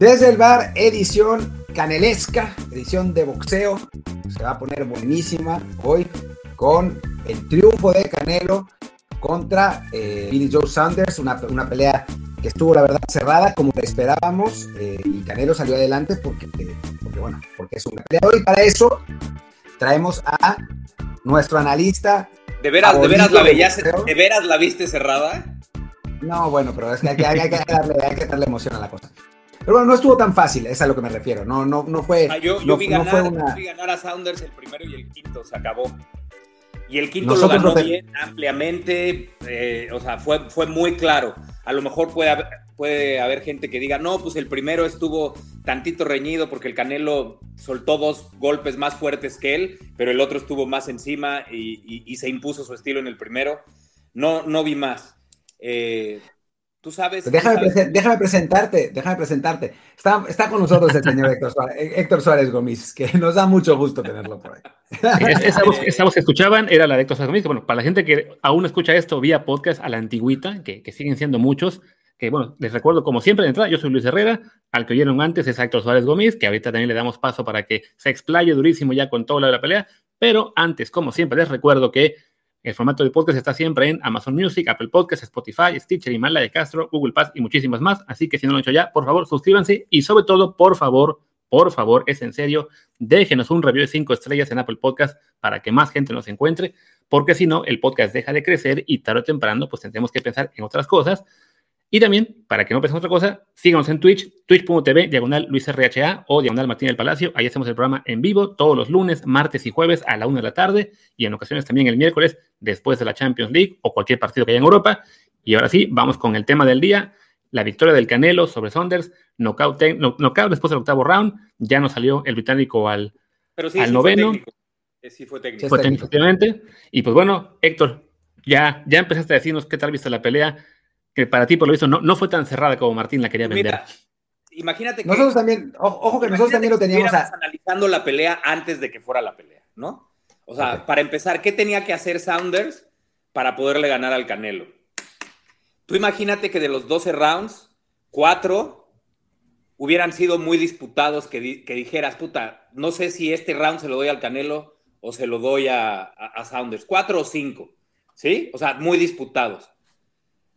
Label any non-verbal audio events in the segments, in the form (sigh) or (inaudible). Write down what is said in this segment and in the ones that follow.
Desde el bar, edición canelesca, edición de boxeo. Se va a poner buenísima hoy con el triunfo de Canelo contra eh, Billy Joe Sanders, una, una, pelea que estuvo la verdad cerrada como esperábamos eh, y Canelo salió adelante porque, porque, bueno, porque es un peleador y para eso traemos a nuestro analista. ¿De veras, de veras, la, ¿de veras la viste cerrada? No, bueno, pero es que hay, que, hay que, darle, hay que darle emoción a la cosa. Pero bueno, no estuvo tan fácil, es a lo que me refiero. No, no, no fue. Ah, yo, no, vi ganar, vi ganar a Sounders el primero y el quinto, se acabó. Y el quinto lo ganó bien, ampliamente, eh, o sea, fue, fue muy claro. A lo mejor puede haber, puede haber gente que diga, no, pues el primero estuvo tantito reñido porque el Canelo soltó dos golpes más fuertes que él, pero el otro estuvo más encima y, y se impuso su estilo en el primero. No, no vi más. Eh, tú sabes. Déjame, presentarte, déjame presentarte. Está, está con nosotros el señor Héctor Suárez, Héctor Suárez Gómez, que nos da mucho gusto tenerlo por ahí. Esa voz, que escuchaban era la de Héctor Suárez Gómez. Bueno, para la gente que aún escucha esto vía podcast a la antigüita, que, que siguen siendo muchos, que bueno, les recuerdo como siempre de entrada, yo soy Luis Herrera, al que oyeron antes es Héctor Suárez Gómez, que ahorita también le damos paso para que se explaye durísimo ya con todo lo de la pelea, pero antes, como siempre, les recuerdo que el formato de podcast está siempre en Amazon Music, Apple Podcasts, Spotify, Stitcher, Himalaya de Castro, Google Pass y muchísimas más. Así que si no lo han hecho ya, por favor, suscríbanse y sobre todo, por favor, por favor, es en serio, déjenos un review de cinco estrellas en Apple Podcast para que más gente nos encuentre, porque si no, el podcast deja de crecer y tarde o temprano, pues tendremos que pensar en otras cosas. Y también, para que no pensemos otra cosa, síganos en Twitch, twitch.tv, diagonal Luis RHA o diagonal Martín del Palacio. Ahí hacemos el programa en vivo todos los lunes, martes y jueves a la una de la tarde y en ocasiones también el miércoles después de la Champions League o cualquier partido que haya en Europa. Y ahora sí, vamos con el tema del día. La victoria del Canelo sobre Saunders, knockout, después del octavo round. Ya no salió el británico al, al noveno. Sí fue técnico. Fue técnico, Y pues bueno, Héctor, ya, ya empezaste a decirnos qué tal viste la pelea que para ti, por lo visto, no, no fue tan cerrada como Martín la quería vender. Mira, imagínate que. Nosotros también, ojo que nosotros también lo teníamos. analizando la pelea antes de que fuera la pelea, ¿no? O sea, para empezar, ¿qué tenía que hacer Saunders para poderle ganar al Canelo? Tú imagínate que de los 12 rounds, 4 hubieran sido muy disputados, que, que, dijeras, puta, no sé si este round se lo doy al Canelo o se lo doy a, a, a Saunders. 4 o 5, ¿sí? O sea, muy disputados.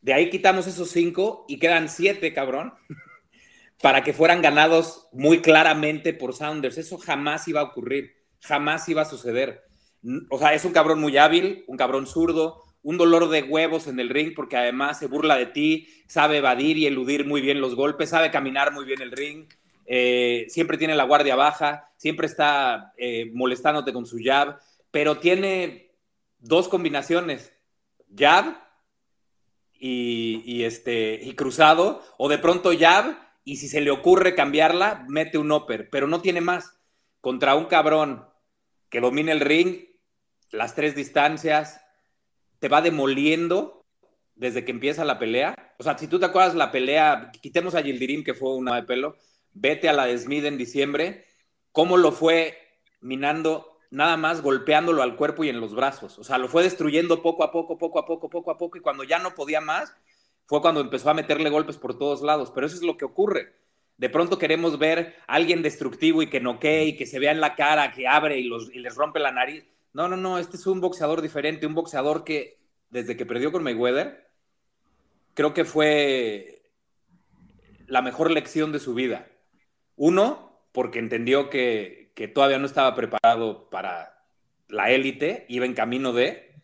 De ahí quitamos esos cinco y quedan siete, cabrón, para que fueran ganados muy claramente por Sounders. Eso jamás iba a ocurrir, jamás iba a suceder. O sea, es un cabrón muy hábil, un cabrón zurdo, un dolor de huevos en el ring porque además se burla de ti, sabe evadir y eludir muy bien los golpes, sabe caminar muy bien el ring, eh, siempre tiene la guardia baja, siempre está eh, molestándote con su jab, pero tiene dos combinaciones, jab y, este, y cruzado, o de pronto jab, y si se le ocurre cambiarla, mete un upper, pero no tiene más. Contra un cabrón que domina el ring, las tres distancias, te va demoliendo desde que empieza la pelea. O sea, si tú te acuerdas la pelea, quitemos a Yildirim, que fue una de pelo, vete a la de Smith en diciembre, cómo lo fue minando nada más golpeándolo al cuerpo y en los brazos. O sea, lo fue destruyendo poco a poco, poco a poco, poco a poco, y cuando ya no podía más, fue cuando empezó a meterle golpes por todos lados. Pero eso es lo que ocurre. De pronto queremos ver a alguien destructivo y que noquee y que se vea en la cara, que abre y, los, y les rompe la nariz. No, no, no, este es un boxeador diferente, un boxeador que desde que perdió con Mayweather, creo que fue la mejor lección de su vida. Uno, porque entendió que, que todavía no estaba preparado para la élite, iba en camino de.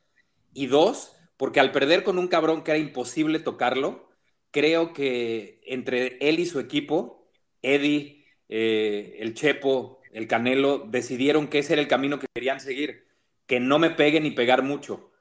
Y dos, porque al perder con un cabrón que era imposible tocarlo, creo que entre él y su equipo, Eddie, eh, el Chepo, el Canelo, decidieron que ese era el camino que querían seguir, que no me pegue ni pegar mucho,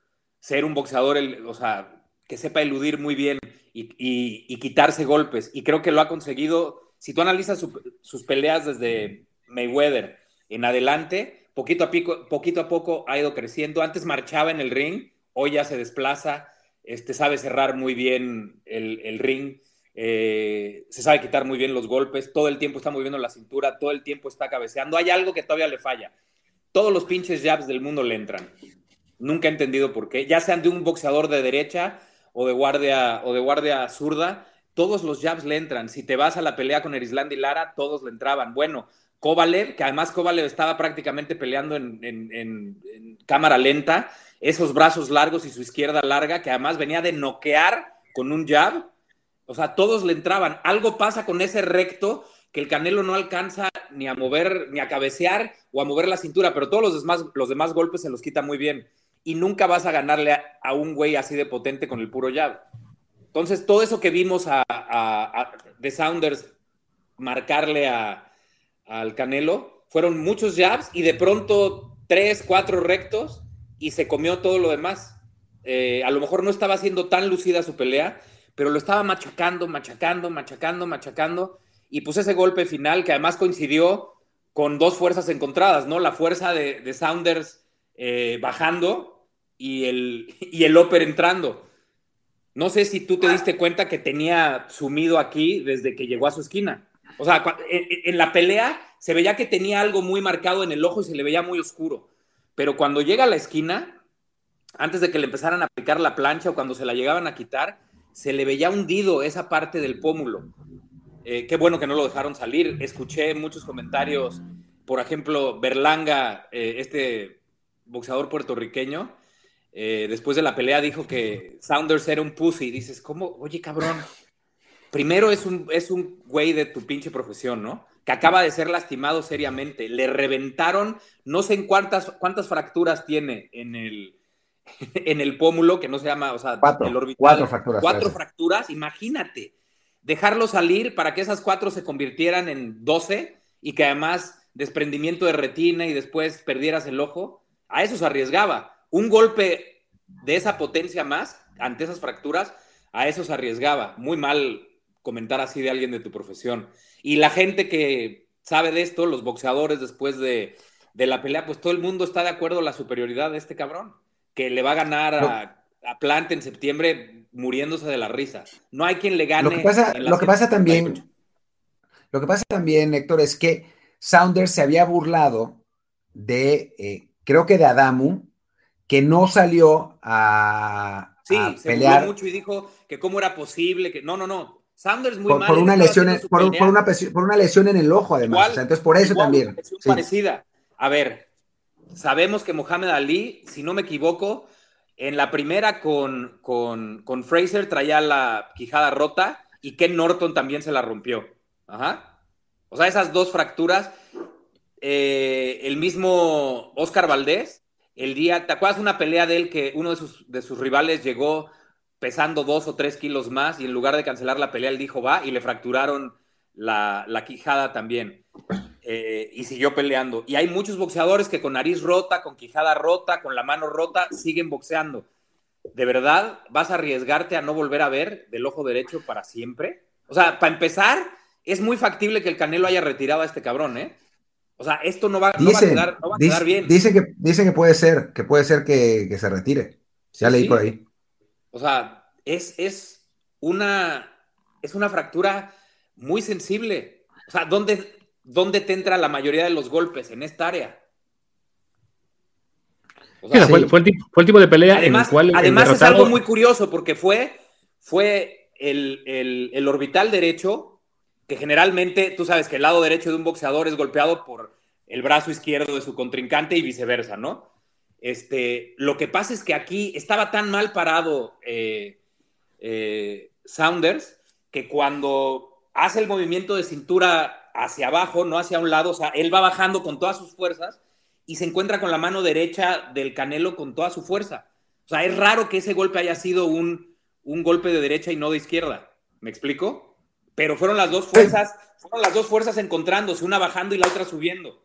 ser un boxeador, o sea, que sepa eludir muy bien y, quitarse golpes. Y creo que lo ha conseguido. Si tú analizas sus peleas desde Mayweather en adelante, poquito a, pico, poquito a poco ha ido creciendo. Antes marchaba en el ring, hoy ya se desplaza, este, sabe cerrar muy bien el, ring, eh, se sabe quitar muy bien los golpes, todo el tiempo está moviendo la cintura, todo el tiempo está cabeceando. Hay algo que todavía le falla. Todos los pinches jabs del mundo le entran. Nunca he entendido por qué. Ya sean de un boxeador de derecha o de guardia, o de guardia zurda, todos los jabs le entran. Si te vas a la pelea con Erislandi Lara, todos le entraban. Bueno, Kovalev, que además Kovalev estaba prácticamente peleando en, cámara lenta, esos brazos largos y su izquierda larga, que además venía de noquear con un jab. O sea, todos le entraban. Algo pasa con ese recto que el Canelo no alcanza ni a mover, ni a cabecear o a mover la cintura, pero todos los demás, los demás golpes se los quita muy bien. Y nunca vas a ganarle a, un güey así de potente con el puro jab. Entonces, todo eso que vimos a, de Sounders marcarle al Canelo fueron muchos jabs y de pronto tres, cuatro rectos y se comió todo lo demás. Eh, a lo mejor no estaba siendo tan lucida su pelea, pero lo estaba machacando, machacando, machacando, machacando. Y pues ese golpe final que además coincidió con dos fuerzas encontradas, ¿no? La fuerza de, Sounders eh, bajando y el, (laughs) y el Oper entrando. No sé si tú te diste cuenta que tenía sumido aquí desde que llegó a su esquina. O sea, en, la pelea se veía que tenía algo muy marcado en el ojo y se le veía muy oscuro. Pero cuando llega a la esquina, antes de que le empezaran a aplicar la plancha o cuando se la llegaban a quitar, se le veía hundido esa parte del pómulo. Eh, qué bueno que no lo dejaron salir. Escuché muchos comentarios, por ejemplo, Berlanga, eh, este boxeador puertorriqueño, eh, después de la pelea dijo que Saunders era un pussy. Dices, ¿cómo? Oye, cabrón. Primero es un, es un güey de tu pinche profesión, ¿no? Que acaba de ser lastimado seriamente. Le reventaron, no sé en cuántas, cuántas fracturas tiene en el, (laughs) en el pómulo, que no se llama, o sea, cuatro, el orbital. Cuatro fracturas. Cuatro fracturas, imagínate. Dejarlo salir para que esas cuatro se convirtieran en doce y que además desprendimiento de retina y después perdieras el ojo. A eso se arriesgaba un golpe de esa potencia más ante esas fracturas, a eso se arriesgaba. Muy mal comentar así de alguien de tu profesión. Y la gente que sabe de esto, los boxeadores después de, la pelea, pues todo el mundo está de acuerdo en la superioridad de este cabrón, que le va a ganar a, Plant en septiembre muriéndose de la risa. No hay quien le gane. Lo que pasa, lo que pasa también, lo que pasa también, Héctor, es que Saunders se había burlado de, eh, creo que de Adamu, que no salió a, sí, se pelear. mucho y dijo que cómo era posible, que no, no, no. Sanders muy por, mal. Por una, lesión en, por, una, por, una, lesión en el ojo, además. entonces, por eso también. parecida. A ver, sabemos que Mohamed Ali, si no me equivoco, en la primera con, con, con Fraser traía la quijada rota y Ken Norton también se la rompió. Ajá. O sea, esas dos fracturas. Eh, el mismo Oscar Valdés el día, ¿te acuerdas una pelea de él que uno de sus, de sus rivales llegó pesando dos o tres kilos más y en lugar de cancelar la pelea, él dijo va y le fracturaron la, quijada también. Eh, y siguió peleando. Y hay muchos boxeadores que con nariz rota, con quijada rota, con la mano rota, siguen boxeando. ¿De verdad vas a arriesgarte a no volver a ver del ojo derecho para siempre? O sea, para empezar, es muy factible que el Canelo haya retirado a este cabrón, ¿eh? O sea, esto no va, a, quedar, bien. Dicen que, dice que puede ser, que puede ser que, se retire. Ya leí por ahí. O sea, es, es, una, es una fractura muy sensible. O sea, ¿dónde, ¿dónde te entra la mayoría de los golpes? En esta área. fue, el tipo, de pelea además, en el cual. Además, es algo muy curioso porque fue, fue el, el orbital derecho que generalmente tú sabes que el lado derecho de un boxeador es golpeado por el brazo izquierdo de su contrincante y viceversa, ¿no? Este, lo que pasa es que aquí estaba tan mal parado eh, eh, Saunders que cuando hace el movimiento de cintura hacia abajo, no hacia un lado, o sea, él va bajando con todas sus fuerzas y se encuentra con la mano derecha del Canelo con toda su fuerza. O sea, es raro que ese golpe haya sido un, un golpe de derecha y no de izquierda. ¿Me explico? Pero fueron las dos fuerzas, fueron las dos fuerzas encontrándose, una bajando y la otra subiendo.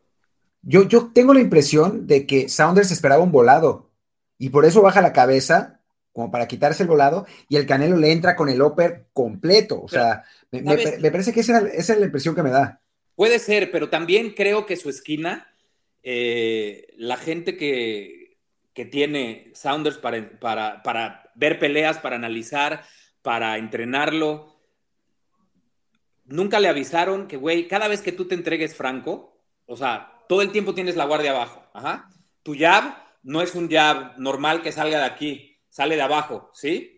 Yo, yo tengo la impresión de que Saunders esperaba un volado y por eso baja la cabeza como para quitarse el volado y el Canelo le entra con el upper completo. O sea, me, parece que esa, es la impresión que me da. Puede ser, pero también creo que su esquina, eh, la gente que, que tiene Saunders para, para, para ver peleas, para analizar, para entrenarlo, nunca le avisaron que, güey, cada vez que tú te entregues franco, o sea, todo el tiempo tienes la guardia abajo. Tu jab no es un jab normal que salga de aquí, sale de abajo, ¿sí?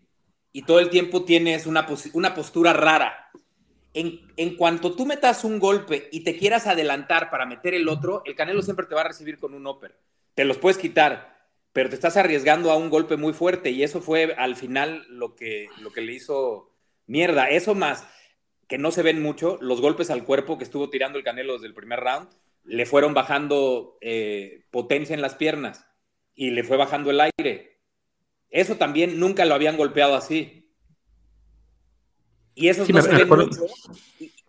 y todo el tiempo tienes una, una postura rara. En, en, cuanto tú metas un golpe y te quieras adelantar para meter el otro, el Canelo siempre te va a recibir con un upper. Te los puedes quitar, pero te estás arriesgando a un golpe muy fuerte y eso fue al final lo que, lo que le hizo mierda. Eso más, que no se ven mucho, los golpes al cuerpo que estuvo tirando el Canelo desde el primer round, le fueron bajando eh, potencia en las piernas y le fue bajando el aire. Eso también nunca lo habían golpeado así. Y eso no, se ve mucho,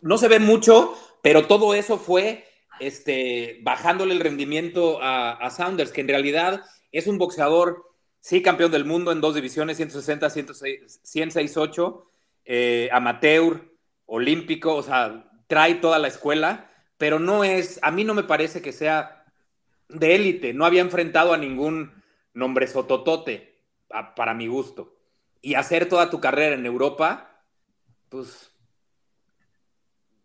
no se ve mucho, pero todo eso fue este, bajándole el rendimiento a, a Saunders, que en realidad es un boxeador, sí, campeón del mundo en dos divisiones, 160, 106, 168, amateur, olímpico, o sea, trae toda la escuela, pero no es, a mí no me parece que sea de élite, no había enfrentado a ningún nombre sototote, para mi gusto. Y hacer toda tu carrera en Europa, pues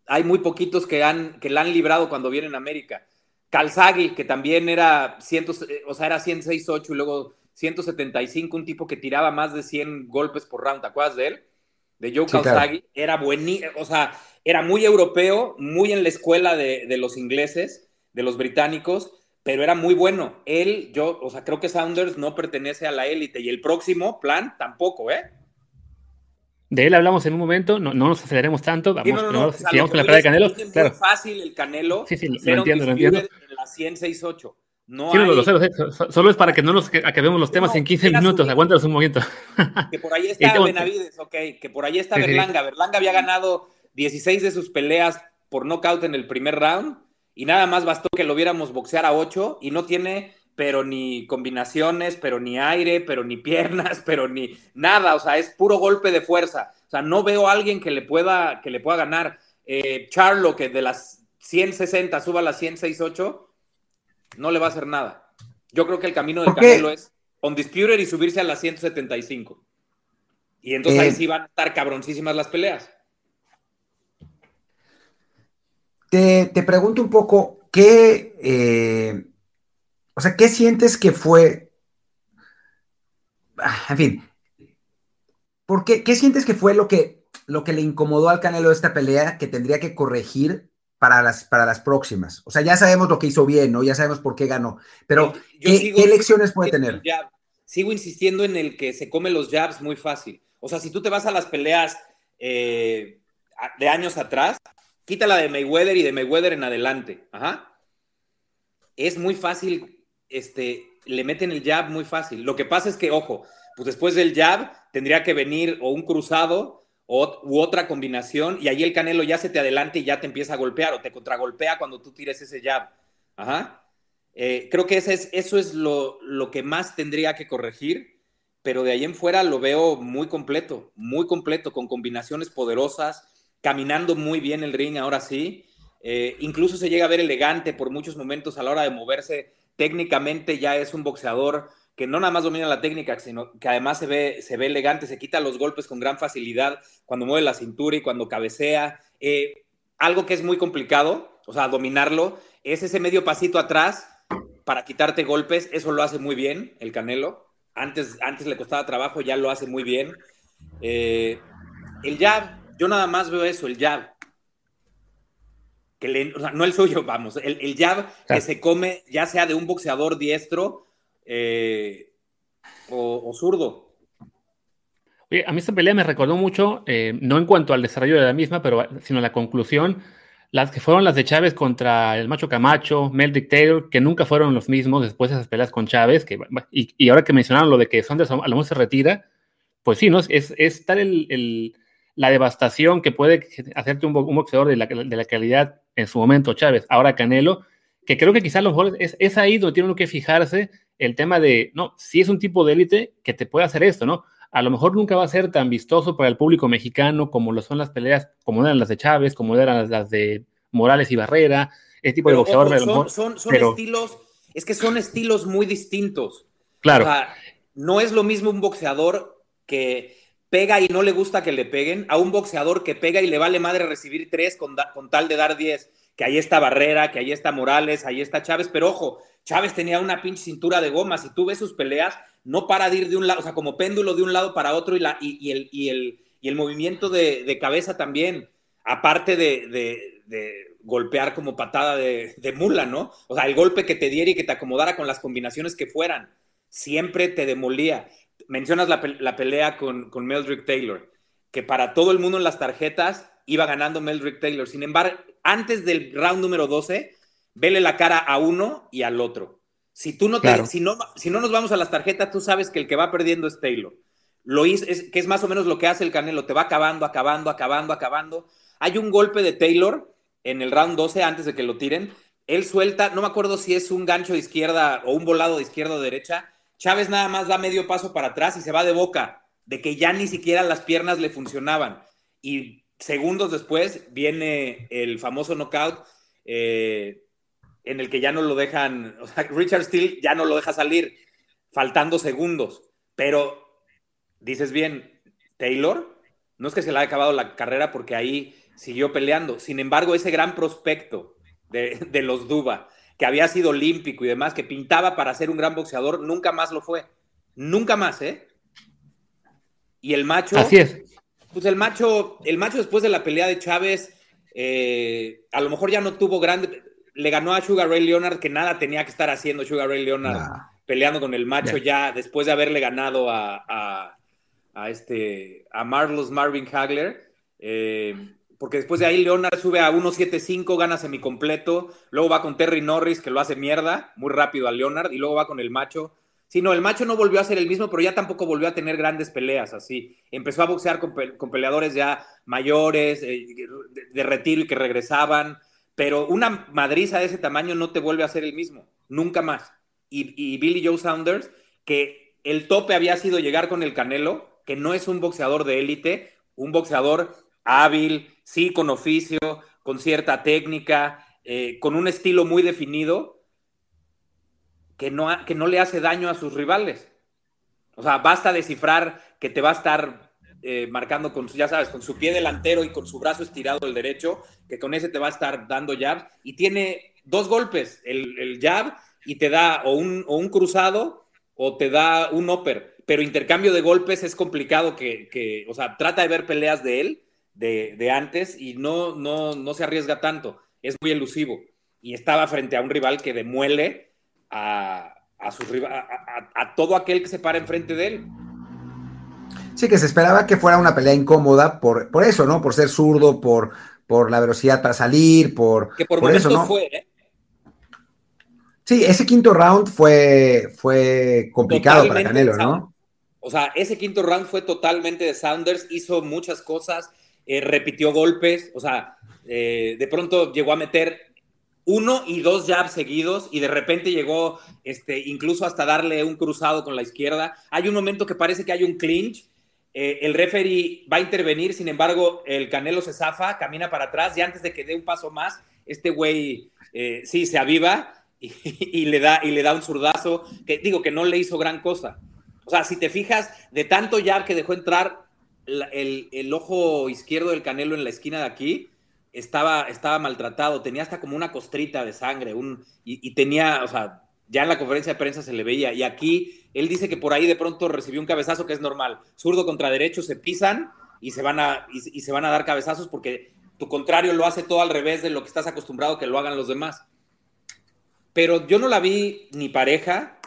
hay muy poquitos que, han, que la han librado cuando vienen a América. Calzagui, que también era, ciento, o sea, era 106.8 y luego 175, un tipo que tiraba más de 100 golpes por round, ¿te acuerdas de él? De Joe Calzagui, era buenísimo, o sea, era muy europeo, muy en la escuela de, de, los ingleses, de los británicos, pero era muy bueno. Él, yo, o sea, creo que Saunders no pertenece a la élite y el próximo plan tampoco, ¿eh? De él hablamos en un momento, no, no nos aceleremos tanto, vamos, Sí, no, no, no, o sea, sigamos con la pelea de Canelo. es Claro. muy fácil el Canelo. Sí, sí, lo entiendo, lo entiendo. En la 106.8. No Sí, no, hay, lo sé, lo sé. So- Solo es para que no nos acabemos los temas No, en 15 era su minutos. Aguántanos un momento. que por ahí (laughs) está Benavides, ok, que por ahí está. Berlanga. Berlanga había ganado 16 de sus peleas por nocaut en el primer round y nada más bastó que lo viéramos boxear a 8 y no tiene pero ni combinaciones, pero ni aire, pero ni piernas, (laughs) pero ni nada, o sea, es puro golpe de fuerza. O sea, no veo a alguien que le pueda, que le pueda ganar. Eh, Charlo, que de las 160 suba a las 168, no le va a hacer nada. Yo creo que el camino del. Canelo es undisputed y subirse a las 175. Y entonces Eh, ahí sí van a estar cabroncísimas las peleas. Te, te pregunto un poco, ¿qué, eh, o sea, qué sientes que fue, ah, en fin, ¿por qué, qué sientes que fue lo que, lo que le incomodó al Canelo de esta pelea que tendría que corregir para las, para las próximas? O sea, ya sabemos lo que hizo bien, ¿no? Ya sabemos por qué ganó, pero Yo ¿qué, lecciones puede tener? jab. Sigo insistiendo en el que se come los jabs muy fácil. O sea, si tú te vas a las peleas eh, de años atrás, quítala de Mayweather y de Mayweather en adelante. Ajá. Es muy fácil, este, le meten el jab muy fácil. Lo que pasa es que, ojo, pues después del jab tendría que venir o un cruzado o, u otra combinación y ahí el canelo ya se te adelanta y ya te empieza a golpear o te contragolpea cuando tú tires ese jab. Ajá. Eh, creo que ese es, eso es lo, lo que más tendría que corregir, pero de ahí en fuera lo veo muy completo, muy completo, con combinaciones poderosas, caminando muy bien el ring, ahora sí. Eh, incluso se llega a ver elegante por muchos momentos a la hora de moverse. Técnicamente ya es un boxeador que no nada más domina la técnica, sino que además se ve, se ve elegante, se quita los golpes con gran facilidad cuando mueve la cintura y cuando cabecea. Eh, algo que es muy complicado, o sea, dominarlo, es ese medio pasito atrás para quitarte golpes, eso lo hace muy bien el Canelo. Antes, antes le costaba trabajo, ya lo hace muy bien. Eh, el jab, yo nada más veo eso, el jab. Que le- o sea, no el suyo, vamos, el, el jab que se come, ya sea de un boxeador diestro eh, o, o zurdo. Oye, a mí esta pelea me recordó mucho, eh, no en cuanto al desarrollo de la misma, pero sino la conclusión, las que fueron las de Chávez contra el Macho Camacho, Mel Dictator, que nunca fueron los mismos después de esas peleas con Chávez, que, y, y ahora que mencionaron lo de que Saunders a lo mejor se retira, pues sí, ¿no? Es, es tal el, el- la devastación que puede hacerte un, bo- un boxeador de la, de la calidad en su momento Chávez, ahora Canelo, que creo que quizás a lo mejor es, es ahí donde tiene uno que fijarse el tema de, no, si es un tipo de élite que te puede hacer esto, ¿no? A lo mejor nunca va a ser tan vistoso para el público mexicano como lo son las peleas, como eran las de Chávez, como eran las, las de Morales y Barrera, ese tipo de boxeador. ojo, son, mejor- son- son pero- estilos, es que son estilos muy distintos. claro, O sea, no es lo mismo un boxeador que pega y no le gusta que le peguen, a un boxeador que pega y le vale madre recibir tres con, con tal de dar diez. Que ahí está Barrera, que ahí está Morales, ahí está Chávez, pero ojo, Chávez tenía una pinche cintura de goma. Si tú ves sus peleas, no para de ir de un lado, o sea, como péndulo de un lado para otro y, la, y, el, y, el, y el, movimiento de, cabeza también, aparte de, de golpear como patada de, mula, ¿no? O sea, el golpe que te diera y que te acomodara con las combinaciones que fueran, siempre te demolía. Mencionas la, la pelea con, con Meldrick Taylor, que para todo el mundo en las tarjetas iba ganando Meldrick Taylor. Sin embargo, antes del round número 12, vele la cara a uno y al otro. Si tú no, te, si no, si no nos vamos a las tarjetas, tú sabes que el que va perdiendo es Taylor. Lo es, que es más o menos lo que hace el Canelo, te va acabando, acabando, acabando, acabando. Hay un golpe de Taylor en el round 12 antes de que lo tiren. Él suelta, no me acuerdo si es un gancho de izquierda o un volado de izquierda o derecha. Chávez nada más da medio paso para atrás y se va de boca, de que ya ni siquiera las piernas le funcionaban. Y segundos después viene el famoso knockout eh, en el que ya no lo dejan, (laughs) o sea, Richard Steele ya no lo deja salir, faltando segundos. Pero dices bien, Taylor, no es que se le haya acabado la carrera porque ahí siguió peleando. Sin embargo, ese gran prospecto de, de los Duba, que había sido olímpico y demás, que pintaba para ser un gran boxeador, nunca más lo fue. Nunca más, ¿eh? Y el macho. Así es. Pues el macho, el macho después de la pelea de Chávez, eh, a lo mejor ya no tuvo grande. Le ganó a Sugar Ray Leonard, que nada tenía que estar haciendo Sugar Ray Leonard peleando con el macho ya después de haberle ganado a, a, a este a Marlos Marvin Hagler. Eh, porque después de ahí Leonard sube a 1.75, gana semicompleto, luego va con Terry Norris, que lo hace mierda, muy rápido a Leonard, y luego va con el macho, Sí, no, el macho no volvió a ser el mismo, pero ya tampoco volvió a tener grandes peleas así. Empezó a boxear con, peleadores ya mayores, eh, de, retiro y que regresaban, pero una madriza de ese tamaño no te vuelve a ser el mismo, nunca más. Y, Billy Joe Saunders, que el tope había sido llegar con el Canelo, que no es un boxeador de élite, un boxeador hábil, sí, con oficio, con cierta técnica, eh, con un estilo muy definido, que no, que no le hace daño a sus rivales. O sea, basta descifrar que te va a estar eh, marcando con, ya sabes, con su pie delantero y con su brazo estirado el derecho, que con ese te va a estar dando jabs. Y tiene dos golpes, el, el jab y te da o un, o un, cruzado o te da un upper. Pero intercambio de golpes es complicado que, que o sea, trata de ver peleas de él, de, de antes, y no, no, no se arriesga tanto. Es muy elusivo. Y estaba frente a un rival que demuele a, a, todo aquel que se para enfrente de él. Sí, que se esperaba que fuera una pelea incómoda por, por eso, ¿no? Por ser zurdo, por, por la velocidad para salir, por, que por, eso, ¿no? fue, ¿eh? Sí, ese quinto round fue, fue complicado para Canelo, ¿no? O sea, ese quinto round fue totalmente de Saunders, hizo muchas cosas, eh, repitió golpes, o sea, eh, de pronto llegó a meter uno y dos jabs seguidos y de repente llegó este, incluso hasta darle un cruzado con la izquierda. Hay un momento que parece que hay un clinch. Eh, el referee va a intervenir, sin embargo, el Canelo se zafa, camina para atrás y antes de que dé un paso más, este güey eh, sí se aviva y, (laughs) le da, y le da un zurdazo que digo que no le hizo gran cosa. O sea, si te fijas, de tanto jab que dejó entrar el, el ojo izquierdo del Canelo en la esquina de aquí, estaba, estaba maltratado, tenía hasta como una costrita de sangre, un, y, tenía, o sea, ya en la conferencia de prensa se le veía, y aquí él dice que por ahí de pronto recibió un cabezazo que es normal, zurdo contra derecho se pisan y se van a, y, se van a dar cabezazos porque tu contrario lo hace todo al revés de lo que estás acostumbrado que lo hagan los demás. Pero yo no la vi ni pareja,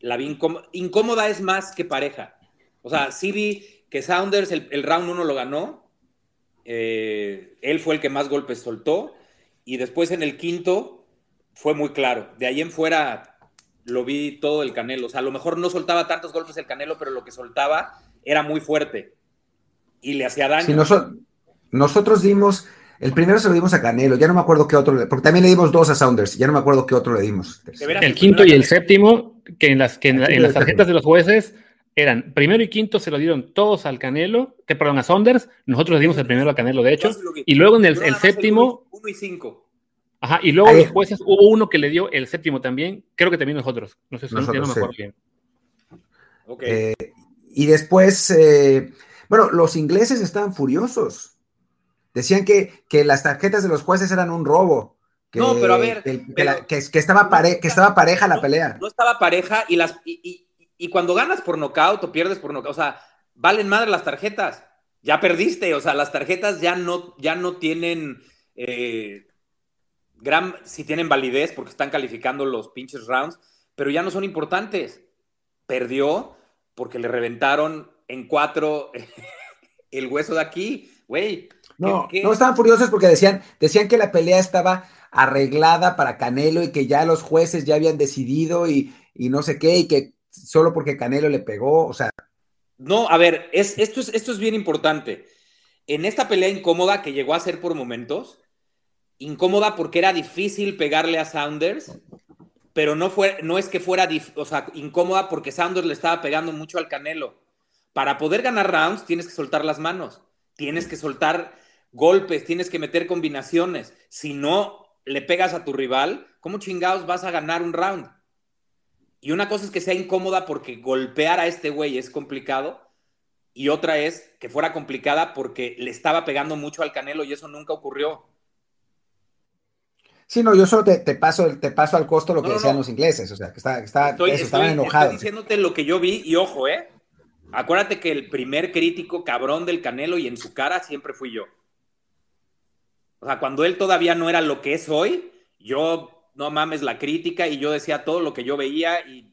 la vi incómoda, incómoda es más que pareja. O sea, sí vi que Saunders el, el round uno lo ganó, eh, él fue el que más golpes soltó y después en el quinto fue muy claro. De ahí en fuera lo vi todo el Canelo. O sea, a lo mejor no soltaba tantos golpes el Canelo, pero lo que soltaba era muy fuerte y le hacía daño. nosotros dimos, el primero se lo dimos a Canelo, ya no me acuerdo qué otro, porque también le dimos dos a Saunders, ya no me acuerdo qué otro le dimos. El quinto y el séptimo, que en las, que en las tarjetas de los jueces eran primero y quinto se lo dieron todos al Canelo, que perdón, a Saunders, nosotros le dimos el primero al Canelo, de hecho, y luego en el, séptimo. Uno y cinco. Ajá, y luego los jueces hubo uno que le dio el séptimo también, creo que también nosotros, no sé si no me acuerdo bien. Eh, y después, eh, bueno, los ingleses estaban furiosos. Decían que, que las tarjetas de los jueces eran un robo, no, pero a ver. Que, estaba, que estaba pareja la pelea. No estaba pareja y, las, y, cuando ganas por nocaut o pierdes por nocaut, o sea, valen madre las tarjetas. Ya perdiste, o sea, las tarjetas ya no, ya no tienen. Eh, gran, si tienen validez porque están calificando los pinches rounds, pero ya no son importantes. Perdió porque le reventaron en cuatro (laughs) el hueso de aquí, güey. No, no estaban furiosos porque decían, decían que la pelea estaba arreglada para Canelo y que ya los jueces ya habían decidido y, no sé qué, y que solo porque Canelo le pegó, o sea. No, a ver, es, esto, es, esto es bien importante. En esta pelea incómoda que llegó a ser por momentos, incómoda porque era difícil pegarle a Saunders, pero no, fue, no es que fuera o sea, incómoda porque Saunders le estaba pegando mucho al Canelo. Para poder ganar rounds tienes que soltar las manos, tienes que soltar golpes, tienes que meter combinaciones. Si no le pegas a tu rival, ¿cómo chingados vas a ganar un round? Y una cosa es que sea incómoda porque golpear a este güey es complicado. Y otra es que fuera complicada porque le estaba pegando mucho al Canelo y eso nunca ocurrió. Sí, no, yo solo te, paso, te paso al costo lo que decían los ingleses, o sea, que, está, estaban enojados. Estoy diciéndote lo que yo vi y ojo, ¿eh? Acuérdate que el primer crítico cabrón del Canelo y en su cara siempre fui yo. O sea, cuando él todavía no era lo que es hoy, yo, no mames, la crítica y yo decía todo lo que yo veía y,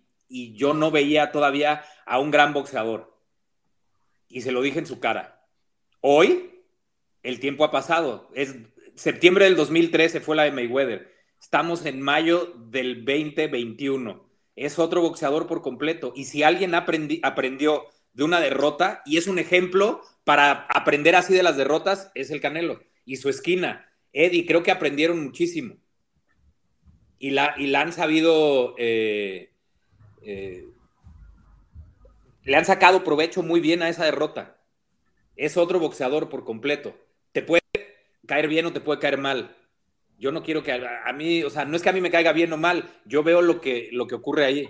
yo no veía todavía a un gran boxeador. Y se lo dije en su cara. Hoy, el tiempo ha pasado. Es septiembre del 2013 fue la de Mayweather. Estamos en mayo del 2021. Es otro boxeador por completo. Y si alguien aprendió de una derrota, y es un ejemplo para aprender así de las derrotas, es el Canelo. Y su esquina. Eddie, creo que aprendieron muchísimo. Y la, y la han sabido... Eh, eh, le han sacado provecho muy bien a esa derrota. Es otro boxeador por completo. Te puede caer bien o te puede caer mal. Yo no quiero que a, mí, o sea, no es que a mí me caiga bien o mal, yo veo lo que, lo que ocurre ahí.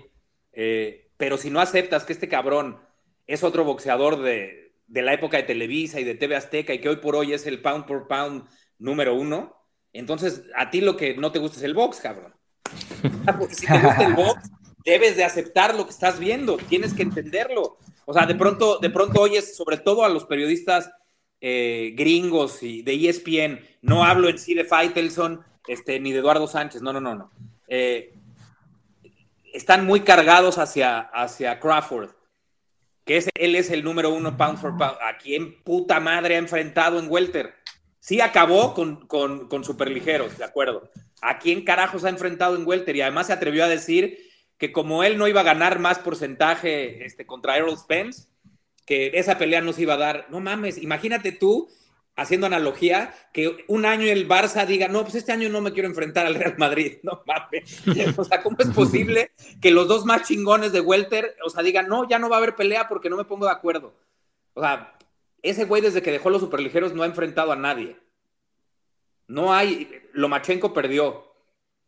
Eh, pero si no aceptas que este cabrón es otro boxeador de, de, la época de Televisa y de TV Azteca y que hoy por hoy es el pound por pound número uno, entonces a ti lo que no te gusta es el box, cabrón. Porque si te gusta el box, debes de aceptar lo que estás viendo, tienes que entenderlo. O sea, de pronto, de pronto oyes, sobre todo a los periodistas eh, gringos y de ESPN, no hablo en sí de Faitelson este, ni de Eduardo Sánchez, no, no, no, no. Eh, están muy cargados hacia, hacia Crawford, que es, él es el número uno pound for pound. ¿A quién puta madre ha enfrentado en Welter? Sí acabó con, con, con superligeros, de acuerdo. ¿A quién carajos ha enfrentado en Welter? Y además se atrevió a decir que como él no iba a ganar más porcentaje este, contra Errol Spence, que esa pelea no se iba a dar. No mames, imagínate tú haciendo analogía, que un año el Barça diga, no, pues este año no me quiero enfrentar al Real Madrid, (laughs) no mames. O sea, ¿cómo es (laughs) posible que los dos más chingones de Welter, o sea, digan, no, ya no va a haber pelea porque no me pongo de acuerdo? O sea, ese güey desde que dejó los superligeros no ha enfrentado a nadie. No hay, Lomachenko perdió.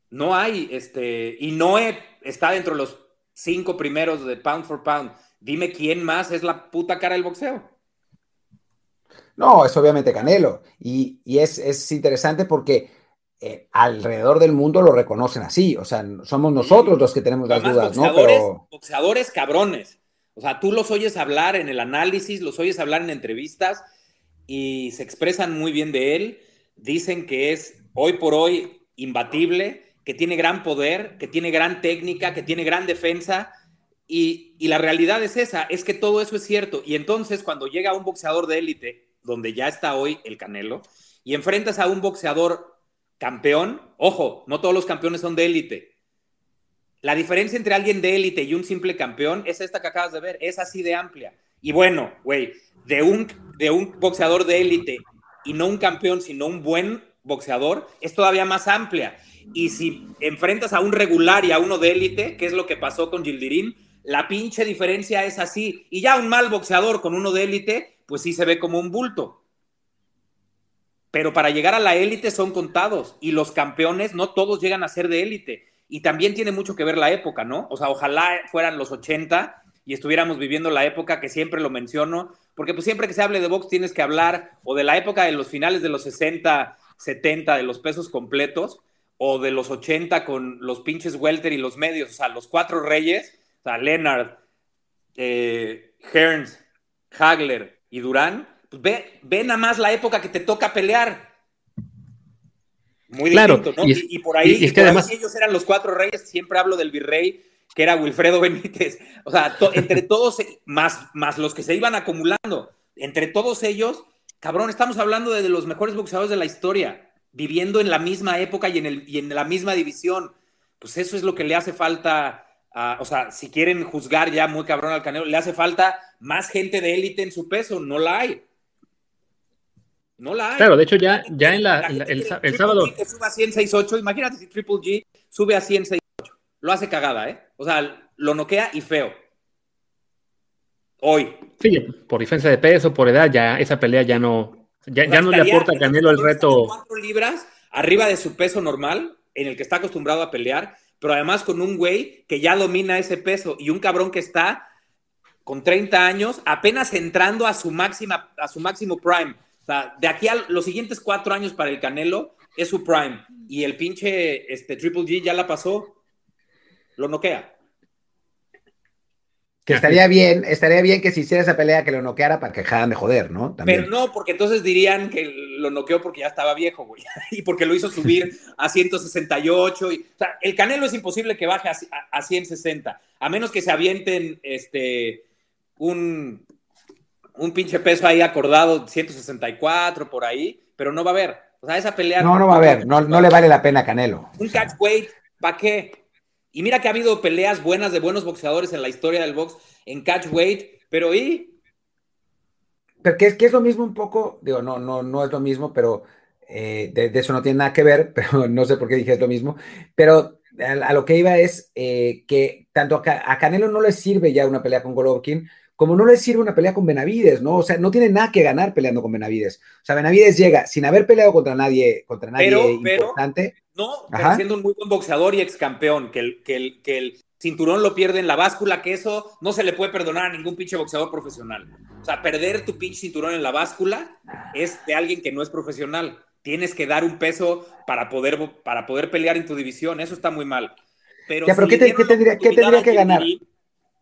No hay, este, y Noé está dentro de los cinco primeros de pound for pound. Dime quién más es la puta cara del boxeo. No, es obviamente Canelo. Y, es, interesante porque eh, alrededor del mundo lo reconocen así. O sea, somos nosotros los que tenemos las dudas, ¿no? Pero... Boxeadores cabrones. O sea, tú los oyes hablar en el análisis, los oyes hablar en entrevistas y se expresan muy bien de él. Dicen que es hoy por hoy imbatible, que tiene gran poder, que tiene gran técnica, que tiene gran defensa y, la realidad es esa, es que todo eso es cierto. Y entonces cuando llega un boxeador de élite, donde ya está hoy el Canelo, y enfrentas a un boxeador campeón, ojo, no todos los campeones son de élite. La diferencia entre alguien de élite y un simple campeón es esta que acabas de ver, es así de amplia. Y bueno, güey, de un, de un boxeador de élite y no un campeón, sino un buen boxeador, es todavía más amplia. Y si enfrentas a un regular y a uno de élite, que es lo que pasó con Gildirín, la pinche diferencia es así. Y ya un mal boxeador con uno de élite, pues sí se ve como un bulto. Pero para llegar a la élite son contados y los campeones no todos llegan a ser de élite. Y también tiene mucho que ver la época, ¿no? O sea, ojalá fueran los 80 y estuviéramos viviendo la época que siempre lo menciono, porque pues siempre que se hable de box tienes que hablar o de la época de los finales de los 60, 70, de los pesos completos, o de los 80 con los pinches Welter y los medios, o sea, los cuatro reyes, o sea, Leonard, eh, Hearns, Hagler y Durán, pues ve, ve nada más la época que te toca pelear. Muy distinto, ¿no? Y, por ahí, y, además... ellos eran los cuatro reyes, siempre hablo del virrey, que era Wilfredo Benítez. O sea, entre (laughs) todos, más, más los que se iban acumulando, entre todos ellos, cabrón, estamos hablando de los mejores boxeadores de la historia, viviendo en la misma época y en, el, y en la misma división. Pues eso es lo que le hace falta, o sea, si quieren juzgar ya muy cabrón al Canelo, le hace falta más gente de élite en su peso, no la hay. No la hay. Claro, de hecho ya, ya en la, el, sábado... que sube a 106.8, imagínate si Triple G sube a 106.8. Lo hace cagada, ¿eh? O sea, lo noquea y feo. Hoy. Sí, por diferencia de peso, por edad, ya esa pelea ya no, ya, ya no le aporta a Canelo el reto. Cuatro libras arriba de su peso normal, en el que está acostumbrado a pelear, pero además con un güey que ya domina ese peso y un cabrón que está con 30 años, apenas entrando a su máxima, a su máximo prime. O sea, de aquí a los siguientes cuatro años para el Canelo es su prime. Y el pinche este, Triple G ya la pasó. Lo noquea. Que estaría bien, estaría bien que si hiciera esa pelea que lo noqueara para que dejaran de joder, ¿no? Pero no, porque entonces dirían que lo noqueó porque ya estaba viejo, güey. (laughs) Y porque lo hizo subir a 168. Y, o sea, el Canelo es imposible que baje a, a, 160, a menos que se avienten este, un, un pinche peso ahí acordado, 164 por ahí, pero no va a haber. O sea, esa pelea. No, no, va a haber, no, no le vale la pena a Canelo. Un catch weight, ¿para qué? Y mira que ha habido peleas buenas de buenos boxeadores en la historia del box en catch weight, pero ¿y? Pero que es, que es lo mismo un poco, digo, no, no, no es lo mismo, pero eh, de, eso no tiene nada que ver, (laughs) pero no sé por qué dije es lo mismo, pero a, lo que iba es eh, que tanto a, a, Canelo no le sirve ya una pelea con Golovkin, como no le sirve una pelea con Benavides, ¿no? O sea, no tiene nada que ganar peleando con Benavides. O sea, Benavides llega sin haber peleado contra nadie, contra nadie importante. No, pero siendo un muy buen boxeador y ex campeón, que el, que, el, que el cinturón lo pierde en la báscula, que eso no se le puede perdonar a ningún pinche boxeador profesional. O sea, perder tu pinche cinturón en la báscula es de alguien que no es profesional. Tienes que dar un peso para poder, para poder pelear en tu división. Eso está muy mal. Pero, ya, pero ¿qué, tendría, ¿qué, tendría, que ganar?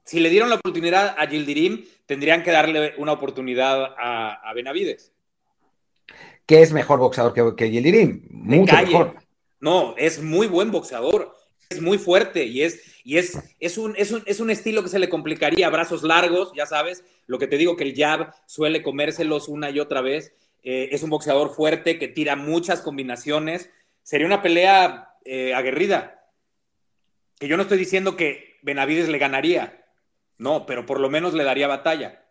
si le dieron la oportunidad a Gildirim, tendrían que darle una oportunidad a, Benavides. ¿Qué es mejor boxeador que, que Gildirim? Mucho mejor. No, es muy buen boxeador. Es muy fuerte y es, y es, es, un, es, un, es un estilo que se le complicaría. Brazos largos, ya sabes, lo que te digo que el jab suele comérselos una y otra vez. Eh, es un boxeador fuerte que tira muchas combinaciones. Sería una pelea eh, aguerrida. Que yo no estoy diciendo que Benavides le ganaría, no, pero por lo menos le daría batalla.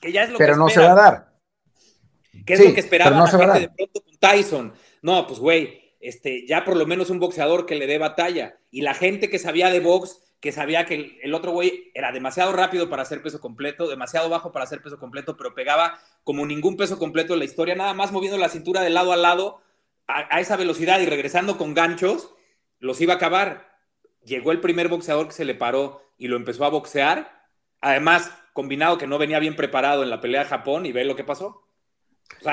Que ya es lo pero no se va a dar. ¿Qué es lo que esperaba no la gente de pronto con Tyson? No, pues güey, este, ya por lo menos un boxeador que le dé batalla. Y la gente que sabía de box, que sabía que el, otro güey era demasiado rápido para hacer peso completo, demasiado bajo para hacer peso completo, pero pegaba como ningún peso completo en la historia, nada más moviendo la cintura de lado a lado a, a esa velocidad y regresando con ganchos, los iba a acabar. Llegó el primer boxeador que se le paró y lo empezó a boxear. Además, combinado que no venía bien preparado en la pelea de Japón y ve lo que pasó.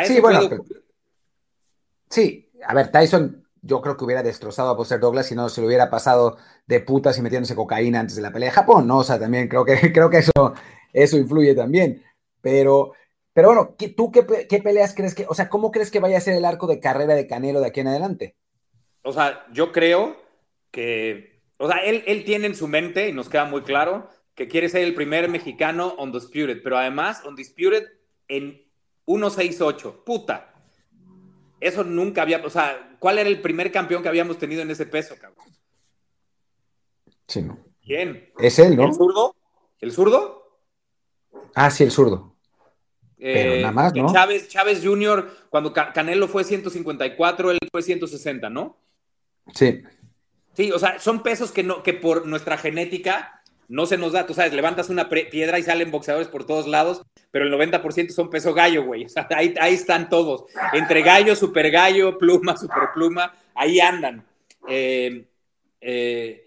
sí, bueno. Sí, a ver, Tyson yo creo que hubiera destrozado a Buster Douglas si no se lo hubiera pasado de putas y metiéndose cocaína antes de la pelea de Japón, ¿no? O sea, también creo que, (laughs) creo que eso, eso influye también. Pero, pero bueno, ¿tú qué, qué, peleas crees que, o sea, cómo crees que vaya a ser el arco de carrera de Canelo de aquí en adelante? O sea, yo creo que o sea, él, él tiene en su mente, y nos queda muy claro, que quiere ser el primer mexicano undisputed, pero además undisputed en 168. Puta. Eso nunca había, o sea, ¿cuál era el primer campeón que habíamos tenido en ese peso, cabrón? Sí, no. ¿Quién? Es él, ¿no? ¿El zurdo? ¿El zurdo? Ah, sí, el zurdo. Pero eh, nada más, ¿no? Chávez, Chávez Jr., cuando Canelo fue 154, él fue 160, ¿no? Sí. Sí, o sea, son pesos que, no, que por nuestra genética no se nos da. Tú sabes, levantas una piedra y salen boxeadores por todos lados, pero el 90% son peso gallo, güey. O sea, ahí, ahí están todos. Entre gallo, super gallo, pluma, super pluma, ahí andan. Eh, eh,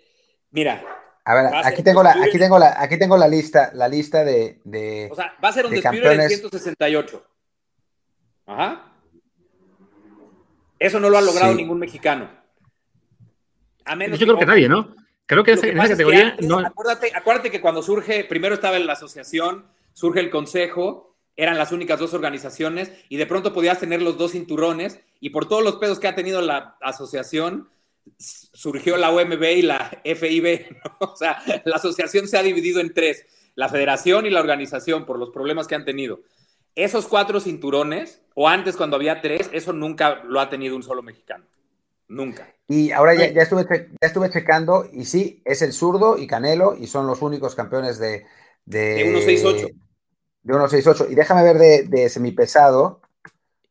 mira. A ver, aquí tengo, la, aquí, tengo la, aquí tengo la lista, la lista de, O sea, va a ser un despido en 168. Ajá. Eso no lo ha logrado ningún mexicano. A menos Yo creo que, nadie, ¿no? Creo que, en esa categoría no. Acuérdate, acuérdate que cuando surge, primero estaba la asociación, surge el consejo, eran las únicas dos organizaciones y de pronto podías tener los dos cinturones y por todos los pedos que ha tenido la asociación surgió la OMB y la FIB, (laughs) o sea, la asociación se ha dividido en tres, la federación y la organización por los problemas que han tenido. Esos cuatro cinturones, o antes cuando había tres, eso nunca lo ha tenido un solo mexicano. Nunca. Y ahora ya, estuve, ya estuve checando y sí, es el zurdo y Canelo y son los únicos campeones de... De, de 168 de 1.68. Y déjame ver de, de semipesado.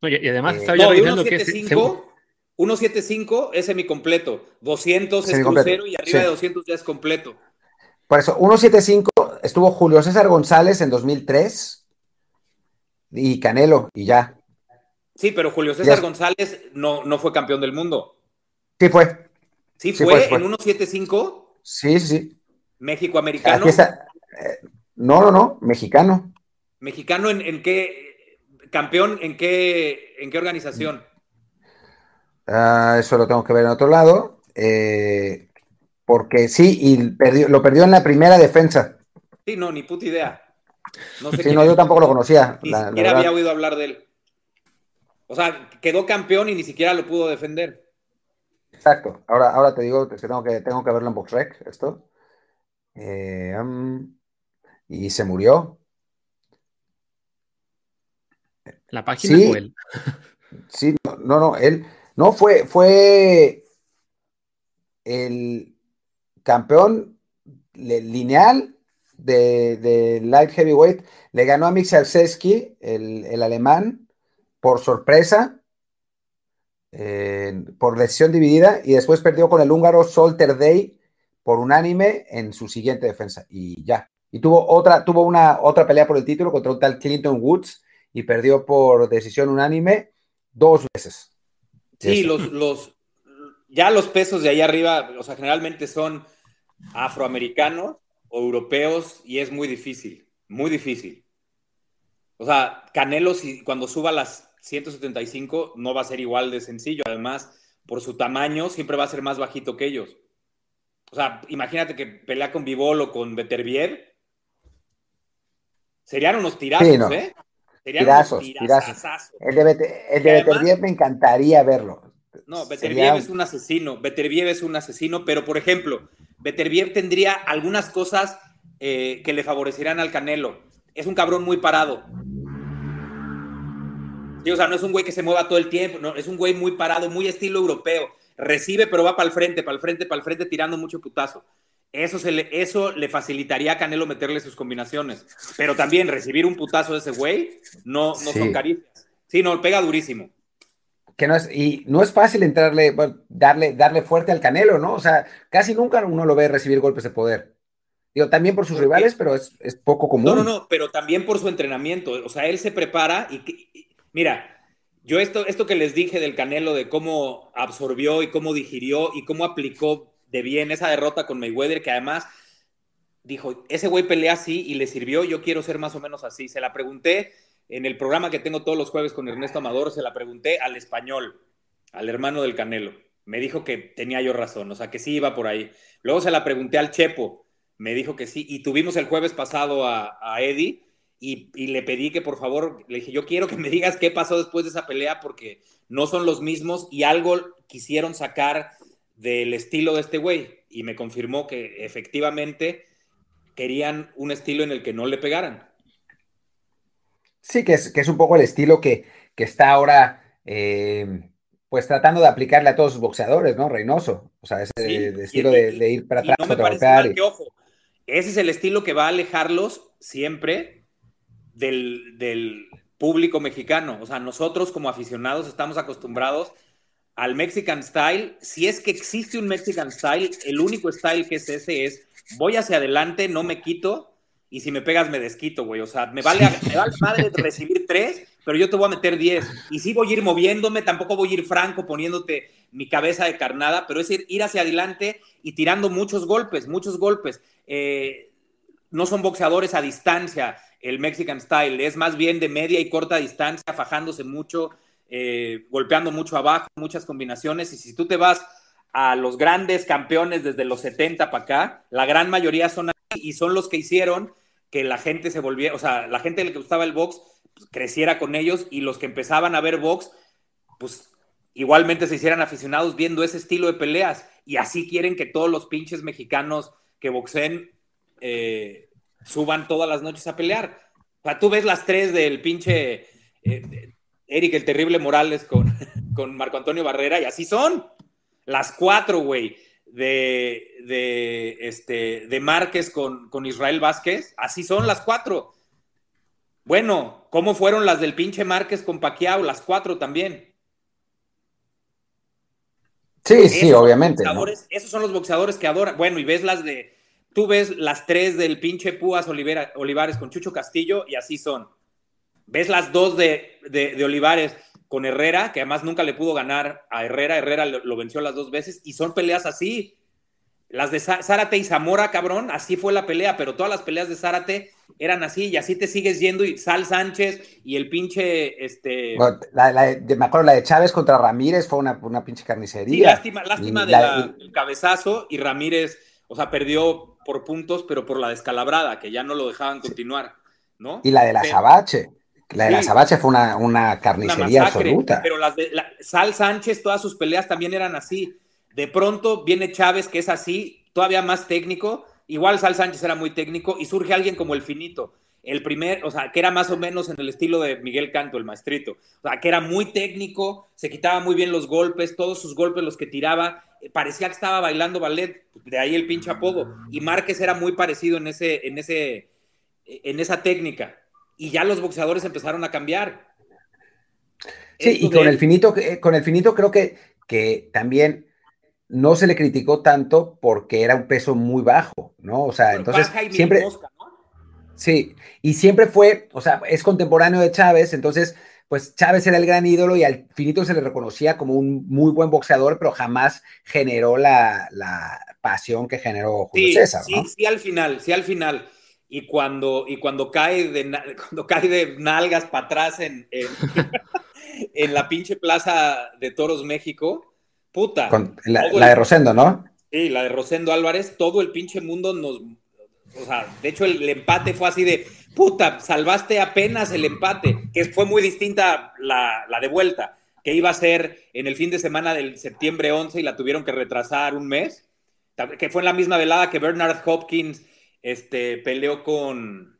Oye, y además eh, estaba no, 1.75, 1.75 es semicompleto. 200 es crucero y arriba de 200 ya es completo. Por eso, 1.75 estuvo Julio César González en 2003 y Canelo y ya. Sí, pero Julio César González no, no fue campeón del mundo. Sí fue. ¿Sí, fue, en 1.75? Sí, sí, sí. ¿México americano? Eh, no, no, no, mexicano. ¿Mexicano en, qué? ¿Campeón en qué, en qué organización? Ah, eso lo tengo que ver en otro lado. Eh, porque sí, y perdió, lo perdió en la primera defensa. Sí, no, ni puta idea. No sé sí, no, yo tampoco lo conocía. Ni siquiera había oído hablar de él. O sea, quedó campeón y ni siquiera lo pudo defender. Exacto. Ahora, ahora te digo que tengo que, tengo que verlo en BoxRec, esto. Eh, y se murió. ¿La página sí, o él? Sí, no, no, él. No, fue, fue el campeón lineal de, light heavyweight. Le ganó a Mixalseski, el, el alemán, por sorpresa, eh, por decisión dividida, y después perdió con el húngaro Solter Day por unánime en su siguiente defensa. Y ya. Y tuvo otra, tuvo una otra pelea por el título contra un tal Clinton Woods y perdió por decisión unánime dos veces. Sí, los, los, ya los pesos de ahí arriba, o sea, generalmente son afroamericanos o europeos y es muy difícil, muy difícil. O sea, Canelo, si, cuando suba las 175, no va a ser igual de sencillo. Además, por su tamaño, siempre va a ser más bajito que ellos. O sea, imagínate que pelea con Vivol o con Beterbiev. Serían unos tirazos, ¿eh? tirazos, tirazos. El de, el me encantaría verlo. No, Beterbiev es un asesino. Beterbiev es un asesino, pero por ejemplo, Beterbiev tendría algunas cosas eh, que le favorecerán al Canelo. Es un cabrón muy parado. O sea, no es un güey que se mueva todo el tiempo, no, es un güey muy parado, muy estilo europeo. Recibe, pero va para el frente, para el frente, para el frente, tirando mucho putazo. Eso, se le, eso le facilitaría a Canelo meterle sus combinaciones. Pero también recibir un putazo de ese güey no, no son caricias. Sí, no, pega durísimo. Que no es, y no es fácil entrarle, darle, darle fuerte al Canelo, ¿no? O sea, casi nunca uno lo ve recibir golpes de poder. Digo, también por sus rivales, pero es, poco común. No, no, no, pero también por su entrenamiento. O sea, él se prepara y, mira, yo esto, esto que les dije del Canelo, de cómo absorbió y cómo digirió y cómo aplicó de bien esa derrota con Mayweather, que además dijo, ese güey pelea así y le sirvió, yo quiero ser más o menos así. Se la pregunté en el programa que tengo todos los jueves con Ernesto Amador, se la pregunté al español, al hermano del Canelo. Me dijo que tenía yo razón, o sea, que sí iba por ahí. Luego se la pregunté al Chepo, me dijo que sí. Y tuvimos el jueves pasado a, Eddie y, y, le pedí que por favor, le dije, yo quiero que me digas qué pasó después de esa pelea porque no son los mismos y algo quisieron sacar del estilo de este güey y me confirmó que efectivamente querían un estilo en el que no le pegaran. Sí, que es, que es un poco el estilo que, está ahora eh, pues tratando de aplicarle a todos los boxeadores, ¿no? Reynoso. O sea, ese estilo de, ir para atrás. no me parece mal que, ojo, ese es el estilo que va a alejarlos siempre del, del público mexicano. O sea, nosotros como aficionados estamos acostumbrados al Mexican Style, si es que existe un Mexican Style, el único style que es ese es voy hacia adelante, no me quito, y si me pegas me desquito, güey. O sea, me vale, me vale madre (laughs) recibir tres, pero yo te voy a meter diez. Y sí voy a ir moviéndome, tampoco voy a ir franco poniéndote mi cabeza de carnada, pero es ir, hacia adelante y tirando muchos golpes, muchos golpes. Eh, no son boxeadores a distancia el Mexican Style, es más bien de media y corta distancia, fajándose mucho, eh, golpeando mucho abajo, muchas combinaciones, y si tú te vas a los grandes campeones desde los 70 para acá, la gran mayoría son así y son los que hicieron que la gente se volviera, o sea, la gente que gustaba el box pues, creciera con ellos y los que empezaban a ver box, pues igualmente se hicieran aficionados viendo ese estilo de peleas. Y así quieren que todos los pinches mexicanos que boxeen eh, suban todas las noches a pelear. O sea, tú ves las tres del pinche eh, Eric el Terrible Morales con, (laughs) con Marco Antonio Barrera y así son. Las cuatro, güey, de, de, este, de Márquez con, con Israel Vázquez, así son las cuatro. Bueno, ¿cómo fueron las del pinche Márquez con Paquiao? Las cuatro también. Sí, sí, obviamente. Esos son los boxeadores que adoran. Bueno, y ves las de. Tú ves las tres del pinche Púas Olivares con Chucho Castillo y así son. Ves las dos de, de Olivares con Herrera, que además nunca le pudo ganar a Herrera, Herrera lo, venció las dos veces, y son peleas así. Las de Zárate y Zamora, cabrón, así fue la pelea, pero todas las peleas de Zárate eran así, y así te sigues yendo, y Sal Sánchez y el pinche, este... me acuerdo, la de Chávez contra Ramírez fue una, una pinche carnicería. Sí, lástima, lástima del cabezazo, y Ramírez, o sea, perdió por puntos, pero por la descalabrada, que ya no lo dejaban continuar, ¿no? Y la de la Sabache. La de la Sabache fue una, carnicería absoluta. Pero las de Sal Sánchez, todas sus peleas también eran así. De pronto viene Chávez, que es así, todavía más técnico. Igual Sal Sánchez era muy técnico y surge alguien como el finito. El primer, o sea, que era más o menos en el estilo de Miguel Canto, el maestrito. O sea, que era muy técnico, se quitaba muy bien los golpes, todos sus golpes los que tiraba, eh, parecía que estaba bailando ballet, de ahí el pinche apodo. Y Márquez era muy parecido en, ese, en, ese, en esa técnica y ya los boxeadores empezaron a cambiar. Sí, y con el finito, eh, con el finito creo que, que también no se le criticó tanto porque era un peso muy bajo, ¿no? O sea, entonces siempre. Sí, y siempre fue, o sea, es contemporáneo de Chávez, entonces, pues Chávez era el gran ídolo y al finito se le reconocía como un muy buen boxeador, pero jamás generó la, pasión que generó Julio César. ¿no? Sí, sí, al final, sí, al final y cuando, y cuando, cae, de, (laughs) cuando cae de nalgas para atrás en, (laughs) en, la pinche plaza de Toros México, puta. la, de Rosendo, ¿no? Sí, la de Rosendo Álvarez, todo el pinche mundo nos... O sea, de hecho el, empate fue así de, puta, salvaste apenas el empate, que fue muy distinta la, la de vuelta, que iba a ser en el fin de semana del septiembre 11 y la tuvieron que retrasar un mes, que fue en la misma velada que Bernard Hopkins este, peleó con,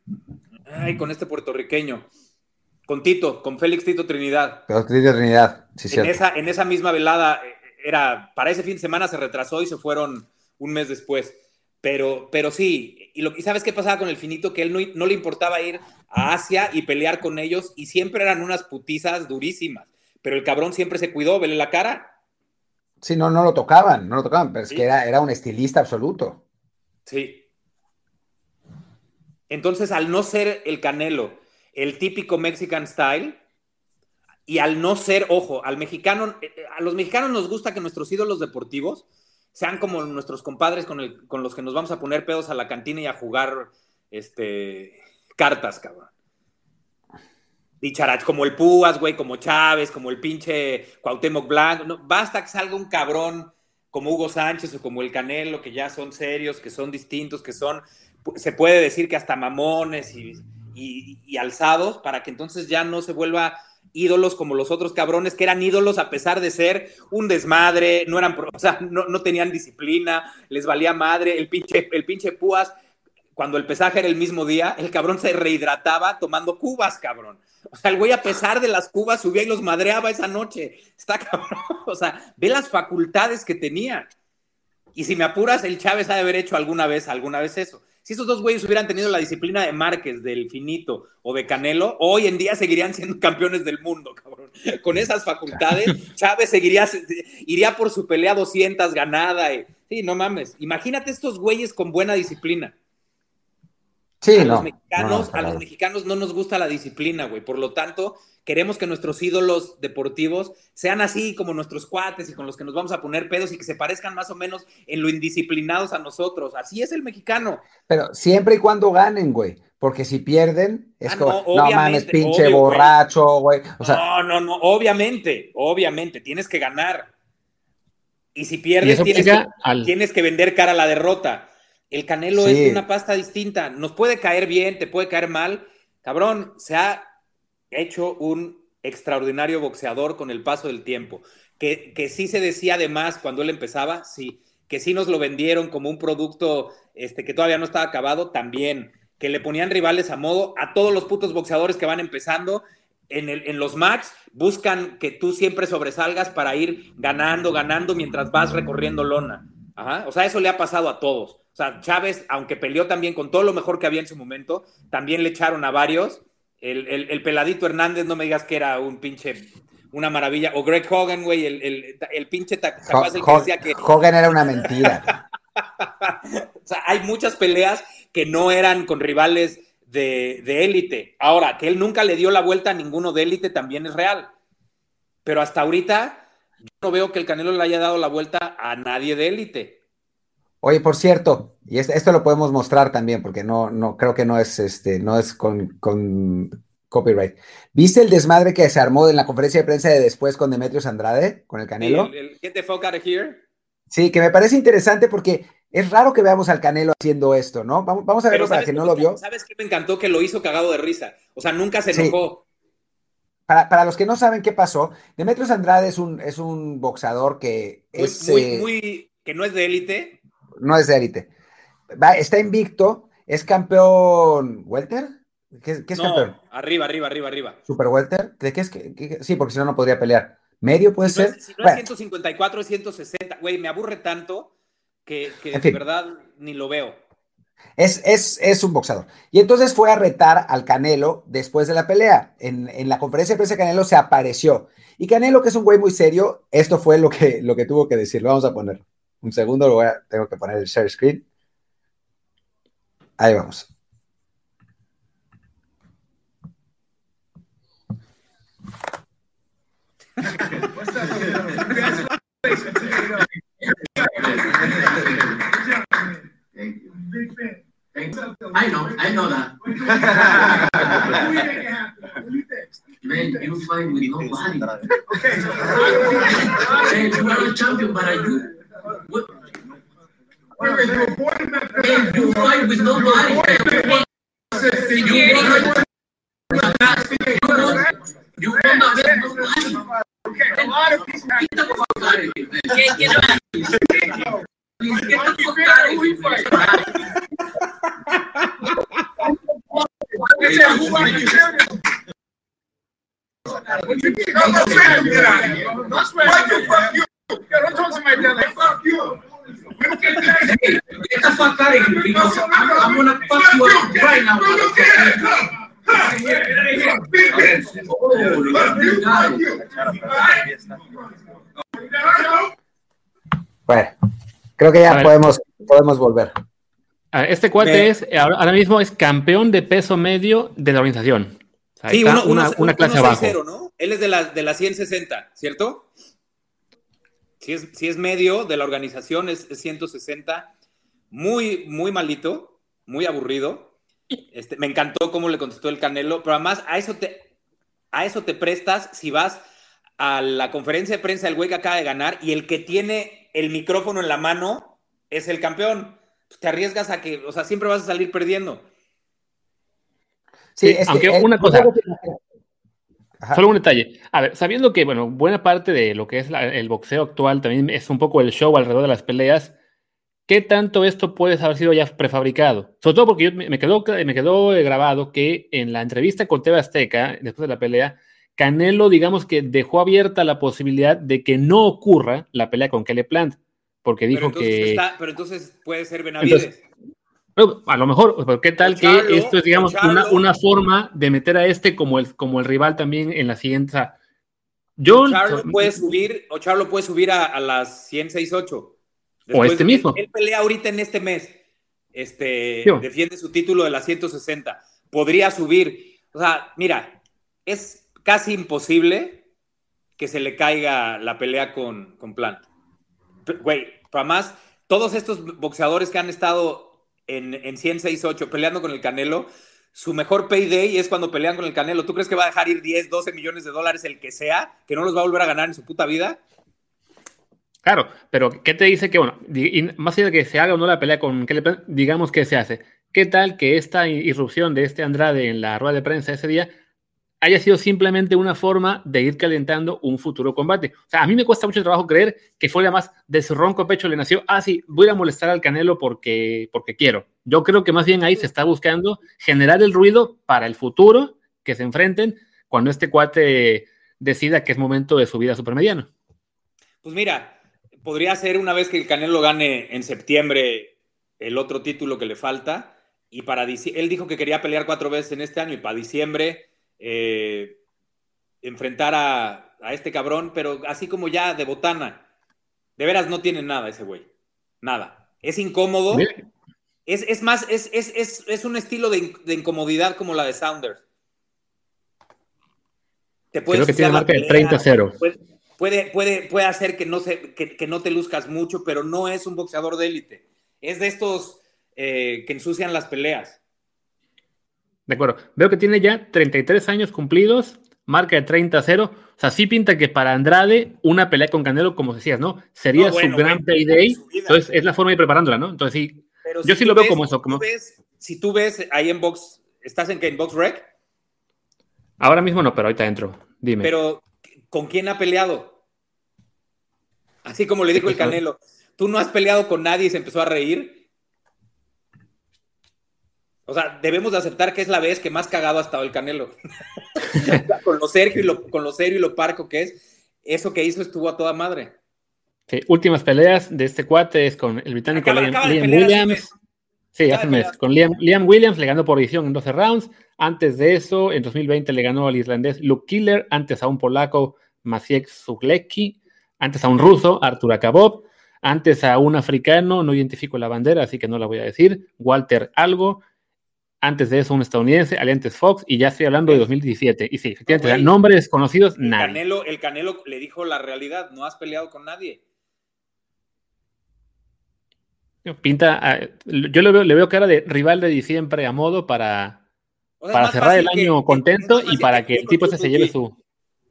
ay, con este puertorriqueño, con Tito, con Félix Tito Trinidad. Tito Trinidad, sí, en esa, en esa misma velada, eh, era, para ese fin de semana se retrasó y se fueron un mes después. Pero, pero sí, y, lo, y ¿sabes qué pasaba con el finito? Que él no, no, le importaba ir a Asia y pelear con ellos y siempre eran unas putizas durísimas. Pero el cabrón siempre se cuidó, vele la cara. Sí, no, no lo tocaban, no lo tocaban, pero es que era, era un estilista absoluto. Sí, entonces, al no ser el Canelo el típico Mexican style, y al no ser, ojo, al mexicano, eh, eh, a los mexicanos nos gusta que nuestros ídolos deportivos sean como nuestros compadres con, los que nos vamos a poner pedos a la cantina y a jugar este, cartas, cabrón. Dicharach, como el Púas, güey, como Chávez, como el pinche Cuauhtémoc Blanco. No, basta que salga un cabrón como Hugo Sánchez o como el Canelo, que ya son serios, que son distintos, que son se puede decir que hasta mamones y, alzados, para que entonces ya no se vuelva ídolos como los otros cabrones que eran ídolos a pesar de ser un desmadre, no eran, o sea, no, tenían disciplina, les valía madre, el pinche, el pinche Púas, cuando el pesaje era el mismo día, el cabrón se rehidrataba tomando cubas, cabrón. O sea, el güey a pesar de las cubas subía y los madreaba esa noche. Está cabrón, o sea, ve las facultades que tenía. Y si me apuras, el Chávez ha de haber hecho alguna vez, alguna vez eso. Si esos dos güeyes hubieran tenido la disciplina de Márquez, del Finito o de Canelo, hoy en día seguirían siendo (laughs) campeones del mundo, cabrón. Con esas facultades, (laughs) Chávez seguiría, iría por su pelea 200 ganada. Y, sí, no mames. Imagínate estos güeyes con buena disciplina. Sí, a Los mexicanos, a los mexicanos no nos gusta la disciplina, güey. Por lo tanto, queremos que nuestros ídolos deportivos sean así como nuestros cuates y con los que nos vamos a poner pedos y que se parezcan más o menos en lo indisciplinados a nosotros. Así es el mexicano. Pero siempre y cuando ganen, güey. Porque si pierden, es ah, como, no, mames, pinche borracho, güey. no, no, no, obviamente, obviamente, tienes que ganar. Y si pierdes, tienes, que, tienes que vender cara a la derrota. El Canelo es una pasta distinta. Nos puede caer bien, te puede caer mal. Cabrón, se ha hecho un extraordinario boxeador con el paso del tiempo. Que, que sí se decía además cuando él empezaba, sí. Que sí nos lo vendieron como un producto este, que todavía no estaba acabado, también. Que le ponían rivales a modo a todos los putos boxeadores que van empezando en, el, en los match buscan que tú siempre sobresalgas para ir ganando, ganando mientras vas recorriendo lona. O sea, eso le ha pasado a todos. O sea, Chávez, aunque peleó también con todo lo mejor que había en su momento, también le echaron a varios. El, peladito Hernández, no me digas que era un pinche, una maravilla. O Greg Hogan, güey, el, el, pinche capaz el que decía que... Hogan era una mentira. (laughs) o sea, hay muchas peleas que no eran con rivales de élite. Ahora, que él nunca le dio la vuelta a ninguno de élite también es real. Pero hasta ahorita yo no veo que el Canelo le haya dado la vuelta a nadie de élite. Oye, por cierto, y esto lo podemos mostrar también, porque no, no creo que no es este, no es con, copyright. ¿Viste el desmadre que se armó en la conferencia de prensa de después con Demetrios Andrade, con el Canelo? el, Get the fuck out of here. Sí, que me parece interesante porque es raro que veamos al Canelo haciendo esto, ¿no? Vamos, a verlo para que no lo vio. ¿Sabes qué me encantó? Que lo hizo cagado de risa. O sea, nunca se enojó. Para, los que no saben qué pasó, Demetrios Andrade es un, es un boxeador que es. Muy, eh, muy, que no es de élite. No es de élite. Está invicto, es campeón. ¿Welter? ¿Qué, es campeón? Arriba, arriba, arriba, arriba. ¿Super Welter? ¿De qué es que, Sí, porque si no, no podría pelear. ¿Medio puede ser? si no es 154, es 160. Güey, me aburre tanto que, de verdad ni lo veo. Es, es, un boxeador. Y entonces fue a retar al Canelo después de la pelea. En, la conferencia de prensa Canelo se apareció. Y Canelo, que es un güey muy serio, esto fue lo que, lo que tuvo que decir. Vamos a poner. Un segundo, lo voy a, tengo que poner el share screen. Ahí vamos. (laughs) I know, I know that. (laughs) Man, you fight with nobody. Okay. Man, you are a champion, but are you? What? Man, you fight with nobody. You won. You won against nobody. Okay, a lot of people. Get the fuck out of here, man. Can't get out of here. Get the fuck out of here. Bueno, creo que ya podemos, podemos volver. Este cuate es, ahora mismo es campeón de peso medio de la organización. sí, una, clase abajo. ¿no? Él es de la, de la 160, ¿cierto? Si es, si es medio de la organización, es, 160. Muy, muy malito, muy aburrido. Este, me encantó cómo le contestó el Canelo, pero además a eso te, a eso te prestas si vas a la conferencia de prensa del güey que acaba de ganar y el que tiene el micrófono en la mano es el campeón. Pues, te arriesgas a que, o sea, siempre vas a salir perdiendo. Sí, aunque una cosa. Solo un detalle. A ver, sabiendo que, bueno, buena parte de lo que es el boxeo actual también es un poco el show alrededor de las peleas, ¿qué tanto esto puede haber sido ya prefabricado? Sobre todo porque yo, me, quedó, me quedó grabado que en la entrevista con TV Azteca, después de la pelea, Canelo, digamos que dejó abierta la posibilidad de que no ocurra la pelea con Kelly Plant porque dijo que... pero entonces puede ser Benavides. a lo mejor, ¿qué tal que esto es, digamos, una, forma de meter a este como el, como el rival también en la siguiente... yo, Charlo puede subir, o Charlo puede subir a, las 168. o este mismo. Él, pelea ahorita en este mes. Este, defiende su título de las 160. Podría subir. O sea, mira, es casi imposible que se le caiga la pelea con, con Plant. Güey, además, todos estos boxeadores que han estado en, en 168 peleando con el Canelo, su mejor payday es cuando pelean con el Canelo. ¿Tú crees que va a dejar ir 10, 12 millones de dólares, el que sea, que no los va a volver a ganar en su puta vida? Claro, pero ¿qué te dice que, bueno, más allá de que se haga o no la pelea con digamos que se hace? ¿Qué tal que esta irrupción de este Andrade en la rueda de prensa ese día haya sido simplemente una forma de ir calentando un futuro combate? O sea, a mí me cuesta mucho trabajo creer que fue más de su ronco pecho le nació, ah, sí, voy a molestar al Canelo porque, porque quiero. Yo creo que más bien ahí se está buscando generar el ruido para el futuro que se enfrenten cuando este cuate decida que es momento de su vida supermediano. Pues mira, podría ser una vez que el Canelo gane en septiembre el otro título que le falta. Y para él dijo que quería pelear cuatro veces en este año y para diciembre eh, enfrentar a, este cabrón, pero así como ya de botana. De veras no tiene nada ese güey. Nada. Es incómodo. Es, más, es, un estilo de, incomodidad como la de Saunders. Te Creo que tiene marca de 30-0 puede, puede, puede hacer que no, se, que, no te luzcas mucho, pero no es un boxeador de élite. Es de estos eh, que ensucian las peleas. De acuerdo. Veo que tiene ya 33 años cumplidos, marca de 30-0. O sea, sí pinta que para Andrade una pelea con Canelo, como decías, ¿no? Sería su gran payday. Entonces es la forma de ir preparándola, ¿no? Entonces sí, yo sí lo veo como eso. Como... si tú ves ahí en Box, ¿estás en qué? ¿En Box Rec? Ahora mismo no, pero ahorita entro. Dime. Pero ¿con quién ha peleado? Así como le dijo el Canelo, tú no has peleado con nadie y se empezó a reír. O sea, debemos de aceptar que es la vez que más cagado ha estado el Canelo. (laughs) con, lo serio y lo, con lo serio y lo parco que es, eso que hizo estuvo a toda madre. Sí, últimas peleas de este cuate es con el británico Liam, Williams. Sí, hace un mes. Con Liam, Williams le ganó por edición en 12 rounds. Antes de eso, en 2020 le ganó al irlandés Luke Killer. Antes a un polaco, Maciek Zuglecki. Antes a un ruso, Artur Akabov. Antes a un africano, no identifico la bandera, así que no la voy a decir, Walter Algo. Antes de eso, un estadounidense, Alientes Fox. Y ya estoy hablando de 2017. Y sí, efectivamente, nombres conocidos, el nadie. Canelo, el Canelo le dijo la realidad: no has peleado con nadie. Pinta, ah, yo le veo, le veo cara de rival de diciembre a modo para, para cerrar el año contento y para que, el tipo ese se lleve su.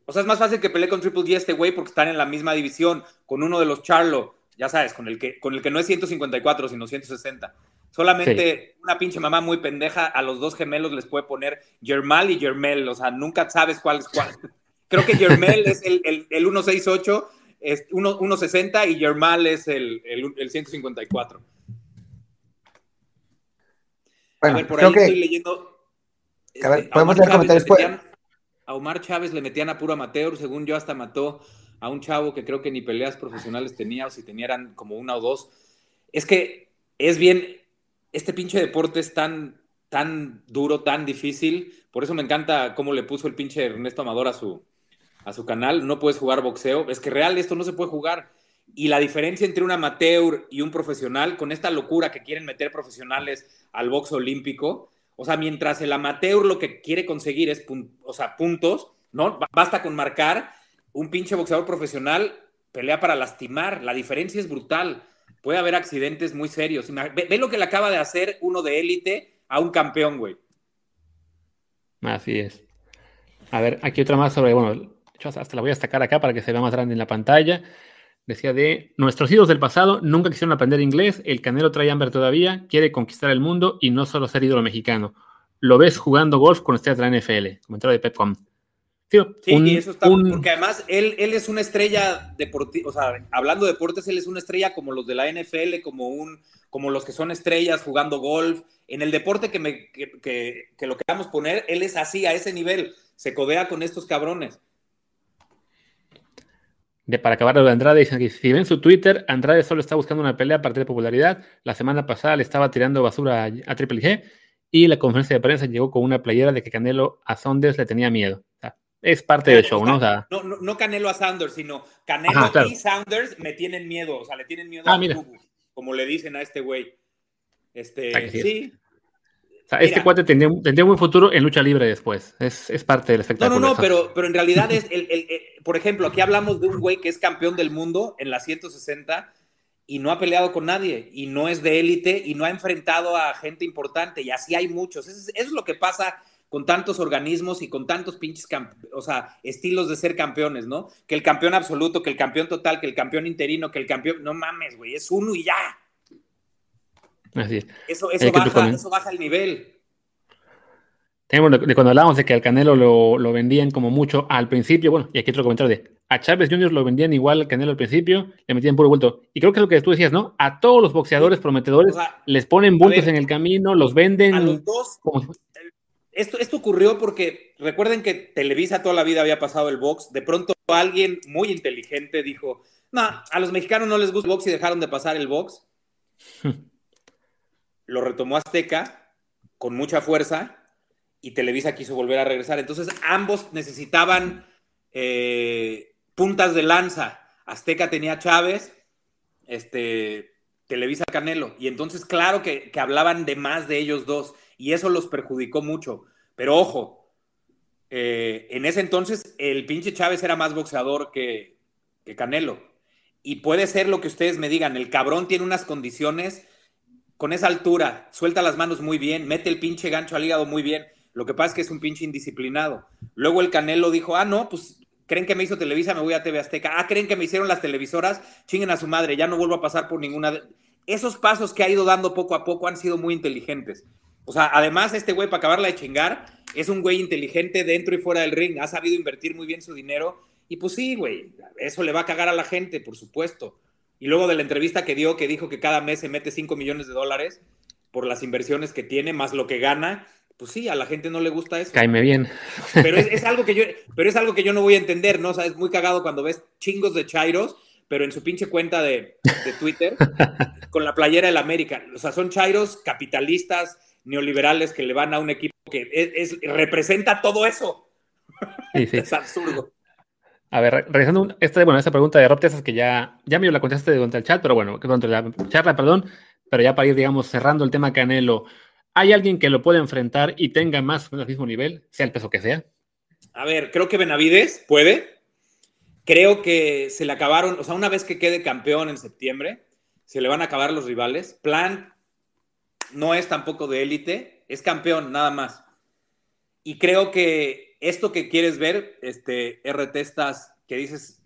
O sea, es más fácil que pelee con Triple G este güey porque están en la misma división, con uno de los Charlo, ya sabes, con el que, con el que no es 154, sino 160. Solamente una pinche mamá muy pendeja a los dos gemelos les puede poner Germal y Germel, o sea, nunca sabes cuál es cuál. (laughs) Creo que Germel es el, el, el 168 es 1.60 y Germal es el, el, 154. a ver, por ahí estoy leyendo. A ver, este, podemos leer comentarios. a Omar Chávez le metían a puro amateur, según yo hasta mató a un chavo que creo que ni peleas profesionales tenía, o si tenía eran como una o dos. Es que es bien, este pinche deporte es tan, tan duro, tan difícil, por eso me encanta cómo le puso el pinche Ernesto Amador a su, a su canal, no puedes jugar boxeo. Es que real esto no se puede jugar. Y la diferencia entre un amateur y un profesional, con esta locura que quieren meter profesionales al box olímpico, o sea, mientras el amateur lo que quiere conseguir es o sea, puntos, ¿no? Basta con marcar, un pinche boxeador profesional pelea para lastimar. La diferencia es brutal. Puede haber accidentes muy serios. Ve, lo que le acaba de hacer uno de élite a un campeón, güey. Así es. A ver, aquí otra más sobre, bueno, hasta la voy a destacar acá para que se vea más grande en la pantalla. Decía de nuestros hijos del pasado nunca quisieron aprender inglés, el Canelo trae hambre todavía, quiere conquistar el mundo y no solo ser ídolo mexicano. Lo ves jugando golf con estrellas de la NFL. Comentario de Sí, y eso está, porque además él, él es una estrella deportiva, o sea, hablando de deportes, él es una estrella como los de la NFL, como un, como los que son estrellas jugando golf. En el deporte que, me, que, que, que lo queramos poner, él es así, a ese nivel, se codea con estos cabrones de para acabar lo de Andrade, dicen que si ven su Twitter, Andrade solo está buscando una pelea a partir de popularidad. La semana pasada le estaba tirando basura a, Triple G y la conferencia de prensa llegó con una playera de que Canelo a Saunders le tenía miedo. Es parte del show, ¿no? no, no, Canelo a Saunders, sino Canelo y Saunders me tienen miedo, o sea, le tienen miedo ah, a como le dicen a este güey. Este, sí. O sea, este cuate tendría, un buen futuro en lucha libre después. Es, es parte del espectáculo. No, no, no, pero, pero en realidad es, el, el, por ejemplo, aquí hablamos de un güey que es campeón del mundo en la 160 y no ha peleado con nadie y no es de élite y no ha enfrentado a gente importante y así hay muchos. Eso es, lo que pasa con tantos organismos y con tantos pinches, o sea, estilos de ser campeones, ¿no? Que el campeón absoluto, que el campeón total, que el campeón interino, que el campeón, no mames, güey, es uno y ya. Así es. Eso, eso, baja, eso baja el nivel. Tenemos de, cuando hablábamos de que al Canelo lo, lo, vendían como mucho al principio, bueno, y aquí otro comentario de a Chávez Jr. lo vendían igual al Canelo al principio, le metían puro vuelto. Y creo que es lo que tú decías, ¿no? A todos los boxeadores prometedores les ponen bultos en el camino, los venden. A los dos. Esto, esto ocurrió porque recuerden que Televisa toda la vida había pasado el box. De pronto alguien muy inteligente dijo: No, a los mexicanos no les gusta el box y dejaron de pasar el box. (laughs) lo retomó Azteca con mucha fuerza y Televisa quiso volver a regresar. Entonces ambos necesitaban eh, puntas de lanza. Azteca tenía Chávez, este, Televisa Canelo. Y entonces, claro que, hablaban de más de ellos dos. Y eso los perjudicó mucho. Pero ojo, eh, en ese entonces el pinche Chávez era más boxeador que, Canelo. Y puede ser lo que ustedes me digan, el cabrón tiene unas condiciones con esa altura, suelta las manos muy bien, mete el pinche gancho al hígado muy bien. Lo que pasa es que es un pinche indisciplinado. Luego el Canelo dijo, ah, no, pues creen que me hizo Televisa, me voy a TV Azteca. Ah, creen que me hicieron las televisoras, chinguen a su madre, ya no vuelvo a pasar por ninguna. De... Esos pasos que ha ido dando poco a poco han sido muy inteligentes. O sea, además, este güey, para acabarla de chingar, es un güey inteligente dentro y fuera del ring, ha sabido invertir muy bien su dinero. Y pues sí, güey, eso le va a cagar a la gente, por supuesto. Y luego de la entrevista que dio, que dijo que cada mes se mete 5 millones de dólares por las inversiones que tiene, más lo que gana, pues sí, a la gente no le gusta eso. Cáeme bien. Pero es, algo que yo, pero es algo que yo no voy a entender, ¿no? O sea, es muy cagado cuando ves chingos de chairos, pero en su pinche cuenta de, Twitter, con la playera del América. O sea, son chairos capitalistas, neoliberales que le van a un equipo que es, representa todo eso. Sí, sí. (laughs) es absurdo. A ver, regresando esta, bueno, esta pregunta de Rob que ya, ya me la contestaste durante el chat, pero bueno, durante la charla, perdón, pero ya para ir, digamos, cerrando el tema Canelo. ¿Hay alguien que lo pueda enfrentar y tenga más o menos el mismo nivel, sea el peso que sea? A ver, creo que Benavides puede. Creo que se le acabaron, o sea, una vez que quede campeón en septiembre, se le van a acabar los rivales. Plan no es tampoco de élite, es campeón nada más. Y creo que esto que quieres ver, este RT estás, que dices,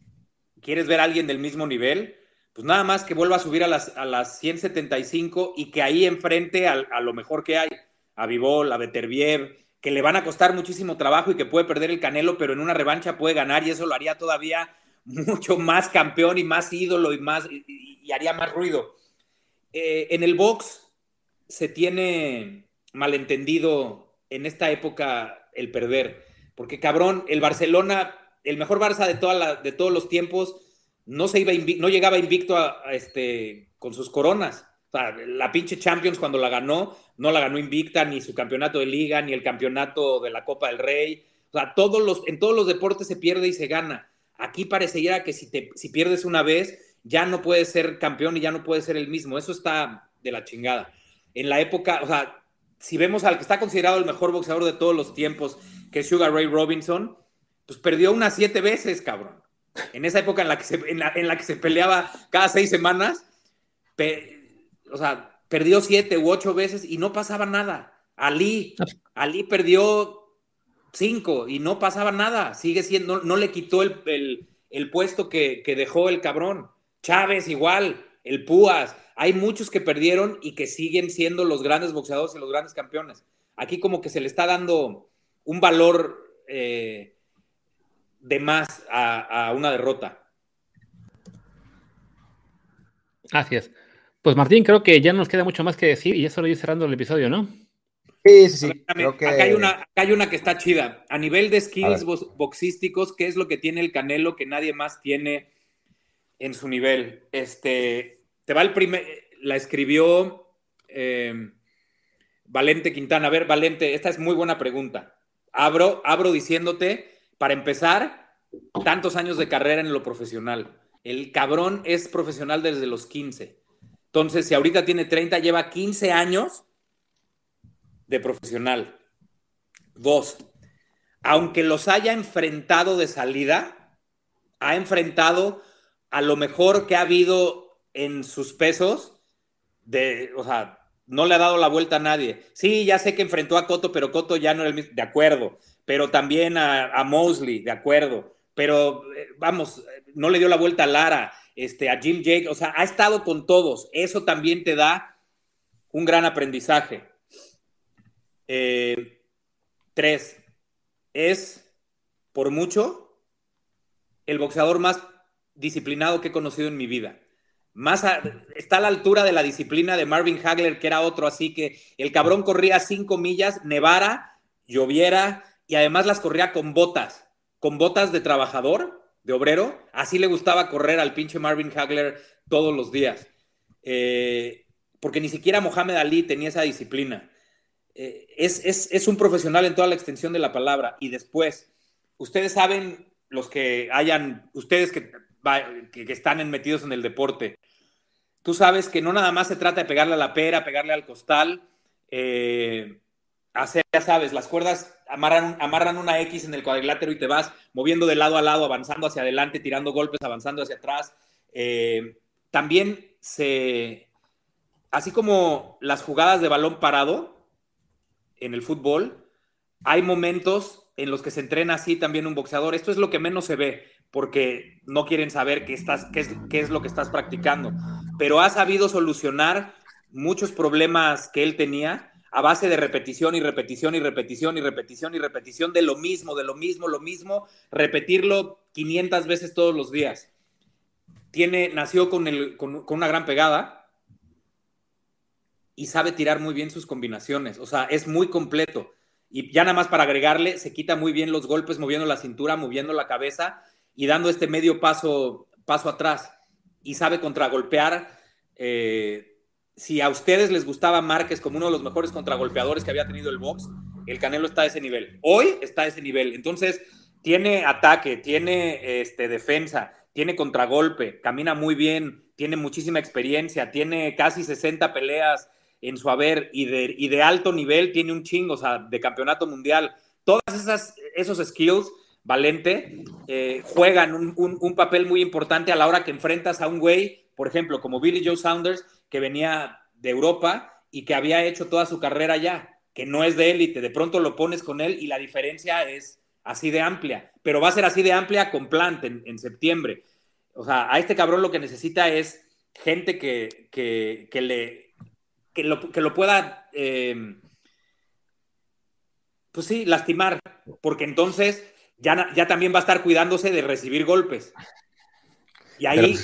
quieres ver a alguien del mismo nivel, pues nada más que vuelva a subir a las, a las 175 y que ahí enfrente a, lo mejor que hay, a Vivol, a Beterbiev, que le van a costar muchísimo trabajo y que puede perder el Canelo, pero en una revancha puede ganar y eso lo haría todavía (laughs) mucho más campeón y más ídolo y, más, y, haría más ruido. Eh, en el box se tiene malentendido en esta época el perder, porque cabrón, el Barcelona, el mejor Barça de, toda de todos los tiempos, no, se iba no llegaba invicto a, este, con sus coronas. O sea, la pinche Champions cuando la ganó, no la ganó invicta, ni su campeonato de liga, ni el campeonato de la Copa del Rey. O sea, todos los, en todos los deportes se pierde y se gana. Aquí parecería que si, te, si pierdes una vez, ya no puedes ser campeón y ya no puedes ser el mismo. Eso está de la chingada. En la época, o sea, si vemos al que está considerado el mejor boxeador de todos los tiempos, que es Sugar Ray Robinson, pues perdió unas siete veces, cabrón en esa época en la que se, en la, que se peleaba cada seis semanas, o sea, perdió siete u ocho veces y no pasaba nada. Ali, Ali perdió cinco y no pasaba nada. Sigue siendo, no, le quitó el, puesto que, que, dejó el cabrón. Chávez igual, el Púas. Hay muchos que perdieron y que siguen siendo los grandes boxeadores y los grandes campeones. Aquí como que se le está dando un valor eh, de más a, una derrota. Así es. Pues Martín, creo que ya nos queda mucho más que decir y eso lo ir cerrando el episodio, ¿no? Sí, sí, sí. acá, hay una, hay una que está chida. A nivel de skills boxísticos, ¿qué es lo que tiene el Canelo que nadie más tiene en su nivel? Este, te va el primer, la escribió eh, Valente Quintana. A ver, Valente, esta es muy buena pregunta. Abro, abro diciéndote para empezar, tantos años de carrera en lo profesional. El cabrón es profesional desde los 15. Entonces, si ahorita tiene 30, lleva 15 años de profesional. Dos, aunque los haya enfrentado de salida, ha enfrentado a lo mejor que ha habido en sus pesos, de, o sea, no le ha dado la vuelta a nadie. Sí, ya sé que enfrentó a Coto, pero Coto ya no era el mismo, de acuerdo. Pero también a, Mosley, de acuerdo. Pero eh, vamos, no le dio la vuelta a Lara, este, a Jim Jake, o sea, ha estado con todos. Eso también te da un gran aprendizaje. Eh, tres, es por mucho el boxeador más disciplinado que he conocido en mi vida. Más está a la altura de la disciplina de Marvin Hagler, que era otro así que el cabrón corría cinco millas, nevara, lloviera y además las corría con botas, con botas de trabajador, de obrero. Así le gustaba correr al pinche Marvin Hagler todos los días. Eh, porque ni siquiera Mohamed Ali tenía esa disciplina. Eh, es, es, un profesional en toda la extensión de la palabra. Y después, ustedes saben, los que hayan, ustedes que que, están metidos en el deporte. Tú sabes que no nada más se trata de pegarle a la pera, pegarle al costal, eh, hacer, ya sabes, las cuerdas amarran, amarran una X en el cuadrilátero y te vas moviendo de lado a lado, avanzando hacia adelante, tirando golpes, avanzando hacia atrás. Eh, también se, así como las jugadas de balón parado en el fútbol, hay momentos en los que se entrena así también un boxeador. Esto es lo que menos se ve, porque no quieren saber qué, es, qué es lo que estás practicando. Pero ha sabido solucionar muchos problemas que él tenía a base de repetición y repetición y repetición y repetición y repetición de lo mismo, de lo mismo, lo mismo, repetirlo 500 veces todos los días. Tiene, nació con, el, con, con una gran pegada y sabe tirar muy bien sus combinaciones. O sea, es muy completo. Y ya nada más para agregarle, se quita muy bien los golpes moviendo la cintura, moviendo la cabeza y dando este medio paso, paso atrás. Y sabe contragolpear. Eh, si a ustedes les gustaba Márquez como uno de los mejores contragolpeadores que había tenido el box, el Canelo está a ese nivel. Hoy está a ese nivel. Entonces, tiene ataque, tiene este, defensa, tiene contragolpe, camina muy bien, tiene muchísima experiencia, tiene casi 60 peleas en su haber y de, y de alto nivel, tiene un chingo, o sea, de campeonato mundial. Todas esas, esos skills, Valente, eh, juegan un, papel muy importante a la hora que enfrentas a un güey, por ejemplo, como Billy Joe Saunders, que venía de Europa y que había hecho toda su carrera allá, que no es de élite. De pronto lo pones con él y la diferencia es así de amplia, pero va a ser así de amplia con Plant en, septiembre. O sea, a este cabrón lo que necesita es gente que, que, que le que lo, que lo pueda, eh, pues sí, lastimar, porque entonces ya, ya también va a estar cuidándose de recibir golpes. Y ahí,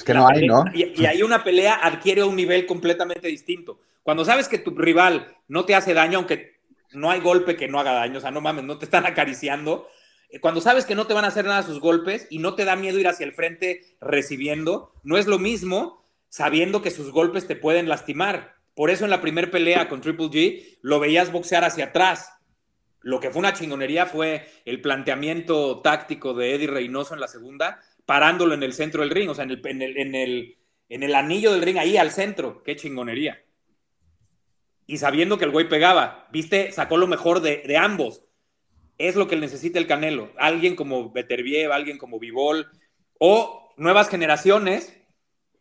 y, ahí una pelea adquiere un nivel completamente distinto. Cuando sabes que tu rival no te hace daño, aunque no hay golpe que no haga daño, o sea, no mames, no te están acariciando. Eh, cuando sabes que no te van a hacer nada sus golpes y no te da miedo ir hacia el frente recibiendo, no es lo mismo sabiendo que sus golpes te pueden lastimar. Por eso en la primera pelea con Triple G lo veías boxear hacia atrás. Lo que fue una chingonería fue el planteamiento táctico de Eddie Reynoso en la segunda, parándolo en el centro del ring, o sea, en el, en el, en el, anillo del ring, ahí al centro. Qué chingonería. Y sabiendo que el güey pegaba, viste, sacó lo mejor de, de ambos. Es lo que necesita el Canelo. Alguien como Beterbiev, alguien como Vivol, o nuevas generaciones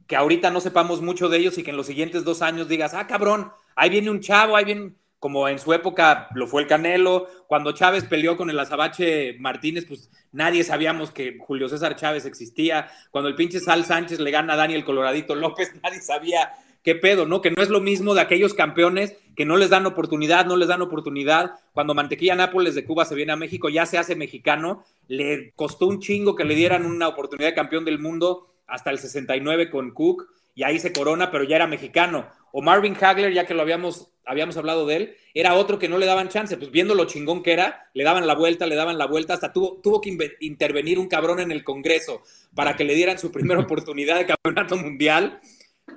que ahorita no sepamos mucho de ellos y que en los siguientes dos años digas, ah, cabrón, ahí viene un chavo, ahí viene, como en su época lo fue el Canelo, cuando Chávez peleó con el Azabache Martínez, pues nadie sabíamos que Julio César Chávez existía, cuando el pinche Sal Sánchez le gana a Daniel Coloradito López, (laughs) nadie sabía qué pedo, ¿no? Que no es lo mismo de aquellos campeones que no les dan oportunidad, no les dan oportunidad. Cuando Mantequilla Nápoles de Cuba se viene a México, ya se hace mexicano, le costó un chingo que le dieran una oportunidad de campeón del mundo hasta el 69 con Cook y ahí se corona, pero ya era mexicano. O Marvin Hagler, ya que lo habíamos, habíamos hablado de él, era otro que no le daban chance, pues viendo lo chingón que era, le daban la vuelta, le daban la vuelta, hasta tuvo, tuvo que intervenir un cabrón en el Congreso para que le dieran su primera (laughs) oportunidad de campeonato mundial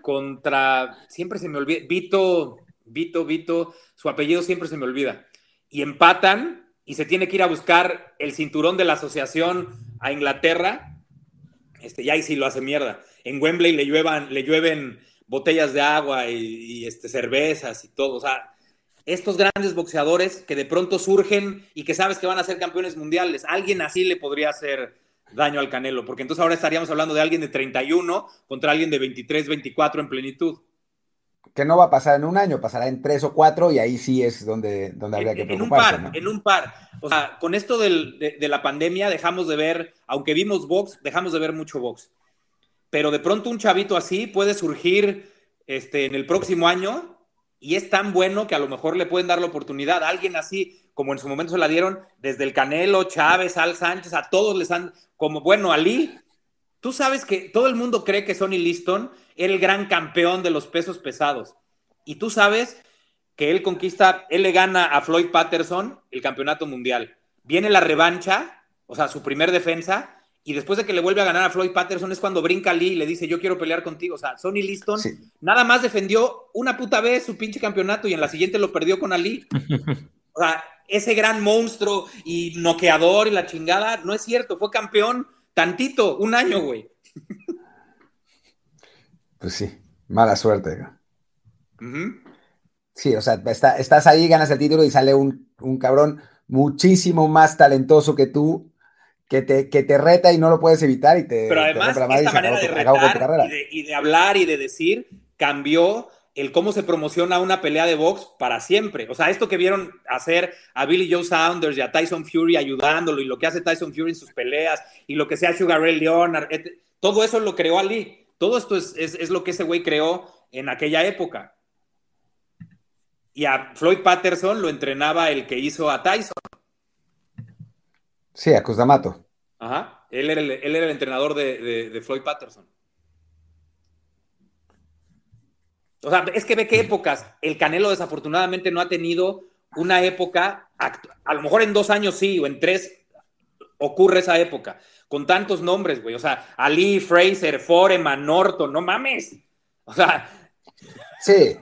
contra, siempre se me olvida, Vito, Vito, Vito, su apellido siempre se me olvida. Y empatan y se tiene que ir a buscar el cinturón de la asociación a Inglaterra este, y ahí sí lo hace mierda. En Wembley le, lluevan, le llueven botellas de agua y, este, cervezas y todo. O sea, estos grandes boxeadores que de pronto surgen y que sabes que van a ser campeones mundiales, alguien así le podría hacer daño al Canelo, porque entonces ahora estaríamos hablando de alguien de 31 contra alguien de 23, 24 en plenitud. que no va a pasar en un año, pasará en tres o cuatro y ahí sí es donde, donde habría que preocuparse. En un par, en un par. O sea, con esto de, la pandemia dejamos de ver, aunque vimos box, dejamos de ver mucho box. Pero de pronto un chavito así puede surgir este, en el próximo año y es tan bueno que a lo mejor le pueden dar la oportunidad. Alguien así, como en su momento se la dieron, desde el Canelo, Chávez, Al Sánchez, a todos les han, como bueno, Ali. Tú sabes que todo el mundo cree que Sonny Liston era el gran campeón de los pesos pesados. Y tú sabes que él conquista, él le gana a Floyd Patterson el campeonato mundial. Viene la revancha, o sea, su primer defensa, y después de que le vuelve a ganar a Floyd Patterson es cuando brinca Lee y le dice, yo quiero pelear contigo. O sea, Sonny Liston nada más defendió una puta vez su pinche campeonato y en la siguiente lo perdió con Ali. (laughs) o sea, ese gran monstruo y noqueador y la chingada, no es cierto, fue campeón tantito, un año, güey. Pues sí, mala suerte. Sí, o sea, estás ahí, ganas el título y sale un, cabrón muchísimo más talentoso que tú, que te, que te reta y no lo puedes evitar y te... Pero además, esta manera de retar y de, hablar y de decir cambió el cómo se promociona una pelea de box para siempre. O sea, esto que vieron hacer a Billy Joe Saunders y a Tyson Fury ayudándolo y lo que hace Tyson Fury en sus peleas y lo que sea Sugar Ray Leonard, todo eso lo creó Ali. Todo esto es, lo que ese güey creó en aquella época. Y a Floyd Patterson lo entrenaba el que hizo a Tyson. Sí, a Cusdamato. Ajá, él era el, entrenador de, Floyd Patterson. O sea, es que ve qué épocas. El Canelo desafortunadamente no ha tenido una época, a lo mejor en dos años sí, o en tres ocurre esa época con tantos nombres, güey. O sea, Ali, Fraser, Foreman, Norton, no mames. O sea. Sí,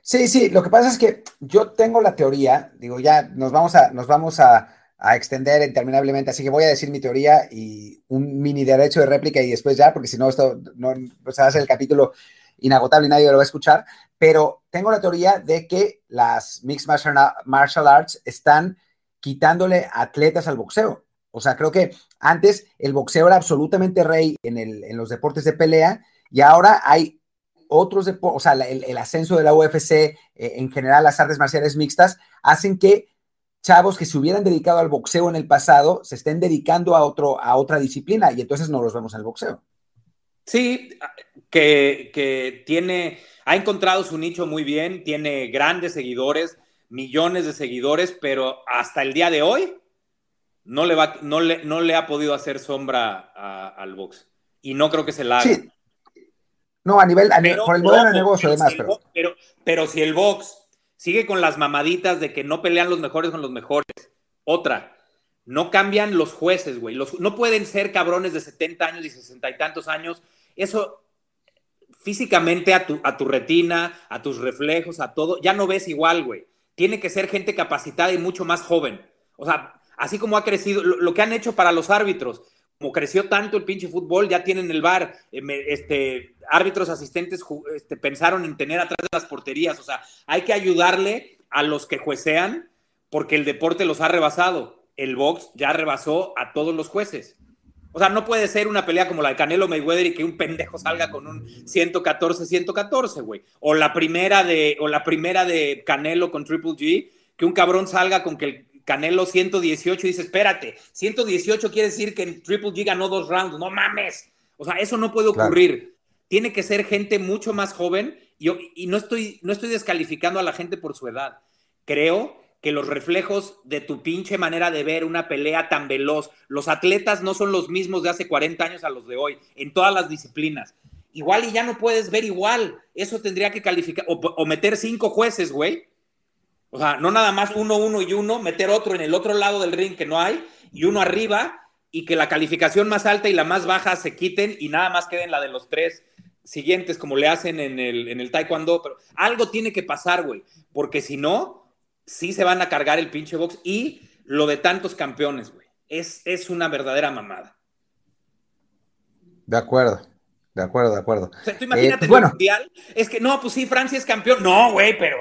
sí, sí. Lo que pasa es que yo tengo la teoría, digo, ya nos vamos a, nos vamos a, extender interminablemente, así que voy a decir mi teoría y un mini derecho de réplica y después ya, porque si no, esto no, o sea, va a ser el capítulo inagotable y nadie lo va a escuchar. Pero tengo la teoría de que las Mixed Martial Arts están quitándole atletas al boxeo. O sea, creo que antes el boxeo era absolutamente rey en, los deportes de pelea y ahora hay otros deportes, o sea, el, ascenso de la UFC, eh, en general las artes marciales mixtas, hacen que chavos que se hubieran dedicado al boxeo en el pasado se estén dedicando a, otro, a otra disciplina y entonces no los vemos en el boxeo. Sí, que, que tiene, ha encontrado su nicho muy bien, tiene grandes seguidores, millones de seguidores, pero hasta el día de hoy no le, va, no le, no le ha podido hacer sombra al box. Y no creo que se la haga. Sí. No, a nivel, por el modelo de negocio, además. pero, pero, si el box sigue con las mamaditas de que no pelean los mejores con los mejores, otra, no cambian los jueces, güey. no pueden ser cabrones de 70 años y 60 y tantos años. Eso físicamente a tu, a tu retina, a tus reflejos, a todo, ya no ves igual, güey. Tiene que ser gente capacitada y mucho más joven. O sea, así como ha crecido, lo, que han hecho para los árbitros, como creció tanto el pinche fútbol, ya tienen el VAR, eh, este, árbitros asistentes este, pensaron en tener atrás de las porterías, o sea, hay que ayudarle a los que juecean porque el deporte los ha rebasado. El box ya rebasó a todos los jueces. O sea, no puede ser una pelea como la de Canelo Mayweather y que un pendejo salga con un 114-114, güey. O la primera de, o la primera de Canelo con Triple G, que un cabrón salga con que el Canelo 118 y dice, espérate, 118 quiere decir que en Triple G ganó dos rounds, no mames. O sea, eso no puede ocurrir. Tiene que ser gente mucho más joven y, y, no, estoy, no estoy descalificando a la gente por su edad. Creo que los reflejos de tu pinche manera de ver una pelea tan veloz, los atletas no son los mismos de hace 40 años a los de hoy, en todas las disciplinas. Igual y ya no puedes ver igual. Eso tendría que calificar, o, o meter cinco jueces, güey, o sea, no nada más uno, uno y uno, meter otro en el otro lado del ring que no hay y uno arriba y que la calificación más alta y la más baja se quiten y nada más queden la de los tres siguientes como le hacen en el, en el taekwondo. Pero algo tiene que pasar, güey, porque si no, sí se van a cargar el pinche box y lo de tantos campeones, güey. Es, es una verdadera mamada. De acuerdo. De acuerdo, de acuerdo. O sea, tú imagínate eh, pues el mundial. Es que no, pues sí, Francia es campeón. No, güey, pero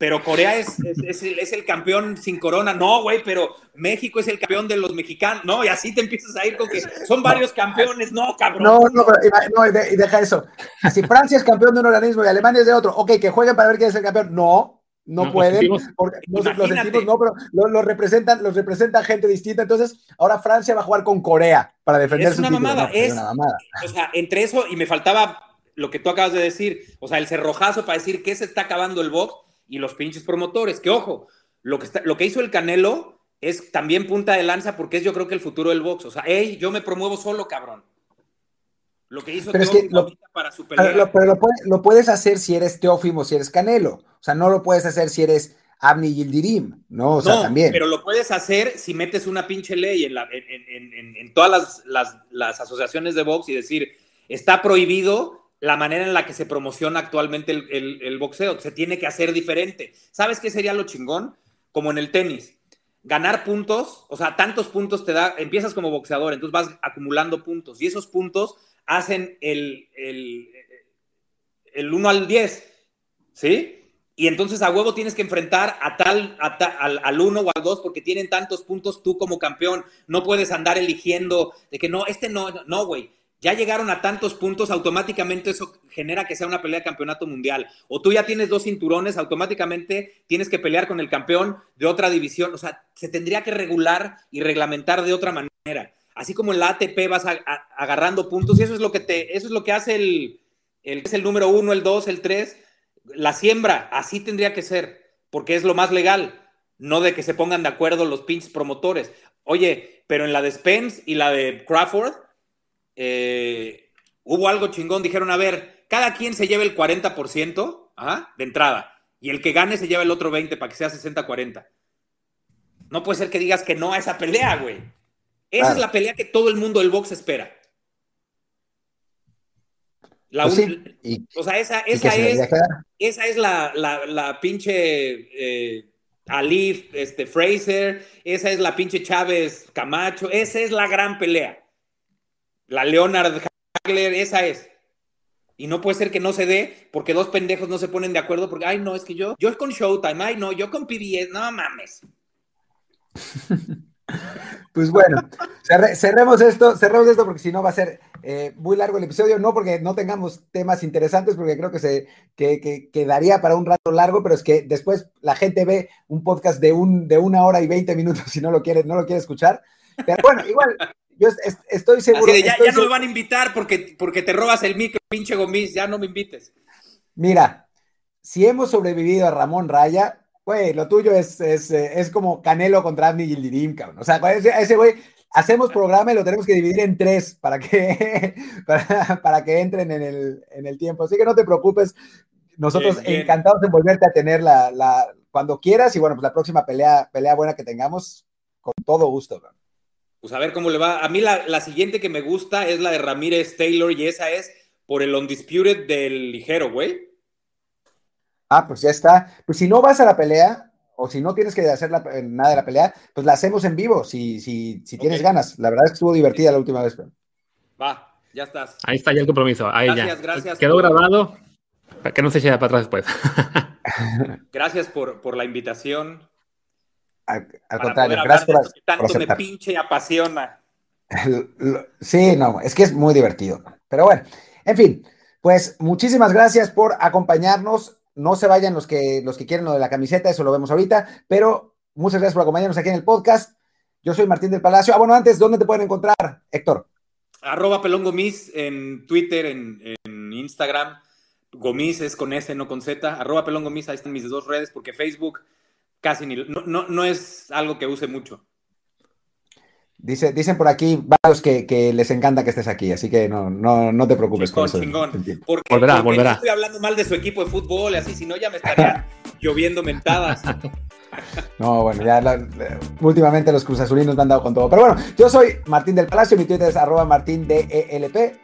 pero Corea es, es, es el, es el campeón sin corona. No, güey, pero México es el campeón de los mexicanos. No, y así te empiezas a ir con que son varios campeones. No, cabrón. No, no, no, y de- y deja eso. Si Francia es campeón de un organismo y Alemania es de otro, ok, que jueguen para ver quién es el campeón. No, no, No, pueden. los equipos- porque no, los equipos no, pero los, los representan, los representa gente distinta. Entonces, ahora Francia va a jugar con Corea para defender Es su una título. mamada, No, es- una mamada. O sea, entre eso y me faltaba lo que tú acabas de decir, o sea, el cerrojazo para decir que se está acabando el box y los pinches promotores, que ojo, lo que, está- lo que hizo el Canelo es también punta de lanza porque es yo creo que el futuro del box, o sea, hey, yo me promuevo solo, cabrón. Lo que hizo Pero es que lo- para su pelea. Pero, lo, pero lo puede- lo puedes hacer si eres Teófimo, si eres Canelo. O sea, no lo puedes hacer si eres Abni Yildirim, ¿no? O sea, no, también. pero lo puedes hacer si metes una pinche ley en, la- en- en- en- en todas las, las- las asociaciones de box y decir, está prohibido la manera en la que se promociona actualmente el, boxeo. Se tiene que hacer diferente. ¿Sabes qué sería lo chingón? Como en el tenis. Ganar puntos, o sea, tantos puntos te da, empiezas como boxeador, entonces vas acumulando puntos y esos puntos hacen el, el, el 1 al 10, ¿sí? Y entonces a huevo tienes que enfrentar a tal, a ta- al, al uno o al dos porque tienen tantos puntos tú como campeón. No puedes andar eligiendo de que no, este no, no, güey. Ya llegaron a tantos puntos, automáticamente eso genera que sea una pelea de campeonato mundial. O tú ya tienes dos cinturones, automáticamente tienes que pelear con el campeón de otra división. O sea, se tendría que regular y reglamentar de otra manera. Así como en la ATP vas agarrando puntos y eso es lo que te, eso es lo que hace el, el, es el número uno, el dos, el tres. La siembra, así tendría que ser, porque es lo más legal, no de que se pongan de acuerdo los pinches promotores. Oye, pero en la de Spence y la de Crawford, eh, hubo algo chingón. Dijeron, a ver, cada quien se lleva el 40% ajá, de entrada y el que gane se lleva el otro 20% para que sea 60-40. No puede ser que digas que no a esa pelea, güey. Esa Claro. es la pelea que todo el mundo del box espera. La Pues un- sí, y, O sea, esa, esa se es, esa es la, la, la pinche eh, Ali este, Fraser, esa es la pinche Chávez Camacho, esa es la gran pelea. La Leonard Hagler, esa es. Y no puede ser que no se dé porque dos pendejos no se ponen de acuerdo porque, ay, no, es que yo, yo con Showtime, ay, no, yo con PBS, no mames. (laughs) Pues bueno, cerre- cerremos esto, cerremos esto porque si no va a ser eh, muy largo el episodio, no porque no tengamos temas interesantes, porque creo que se que, que- quedaría para un rato largo, pero es que después la gente ve un podcast de un de una hora y veinte minutos si no lo quiere, no lo quiere escuchar. Pero bueno, igual, yo es- es- estoy seguro. Así de, ya, estoy ya no me van a invitar porque, porque te robas el micro, pinche gomis, ya no me invites. Mira, si hemos sobrevivido a Ramón Raya, güey, lo tuyo es, es, es como Canelo contra Abni Gildirim, cabrón. O sea, ese, ese güey, hacemos programa y lo tenemos que dividir en tres para que, (laughs) para, para que entren en el, en el tiempo. Así que no te preocupes, nosotros Bien, bien. encantados de volverte a tener la, la, cuando quieras y bueno, pues la próxima pelea, pelea buena que tengamos, con todo gusto. cabrón. Pues a ver cómo le va. A mí la, la siguiente que me gusta es la de Ramírez Taylor y esa es por el Undisputed del ligero, güey. Ah, pues ya está. Pues si no vas a la pelea, o si no tienes que hacer la- eh, nada de la pelea, pues la hacemos en vivo, si, si, si tienes ganas. La verdad es que estuvo divertida la última vez. pero- Va, ya estás. Ahí está ya el compromiso. Ahí Gracias, ya. gracias Quedó por- grabado para que no se eche para atrás después. (laughs) Gracias por, por la invitación. Al, contrario, gracias por, que tanto por me pinche apasiona. (laughs) Lo- Sí, no, es que es muy divertido. Pero bueno, en fin, pues muchísimas gracias por acompañarnos. No se vayan los que, los que quieren lo de la camiseta, eso lo vemos ahorita, pero muchas gracias por acompañarnos aquí en el podcast. Yo soy Martín del Palacio. Ah, bueno, antes, ¿dónde te pueden encontrar, Héctor? Arroba Pelón Gomis en Twitter, en, en Instagram. Gomis es con S, no con Z. Arroba Pelón Gomis, ahí están mis dos redes, porque Facebook casi ni. No, no, no es algo que use mucho. Dice, dicen por aquí varios que, que les encanta que estés aquí, así que no, no, no te preocupes con Chingón, eso. chingón. Porque, Volverá, porque volverá. no estoy hablando mal de su equipo de fútbol, y así, si no ya me estarían (laughs) lloviendo mentadas. No, bueno, ya la- últimamente los cruzazulinos me han dado con todo. Pero bueno, yo soy Martín del Palacio, mi Twitter es arroba martín DELP.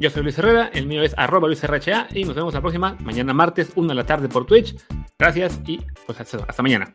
Yo soy Luis Herrera, el mío es arroba Luis RHA y nos vemos la próxima, mañana martes, una de la tarde por Twitch. Gracias y pues hasta mañana.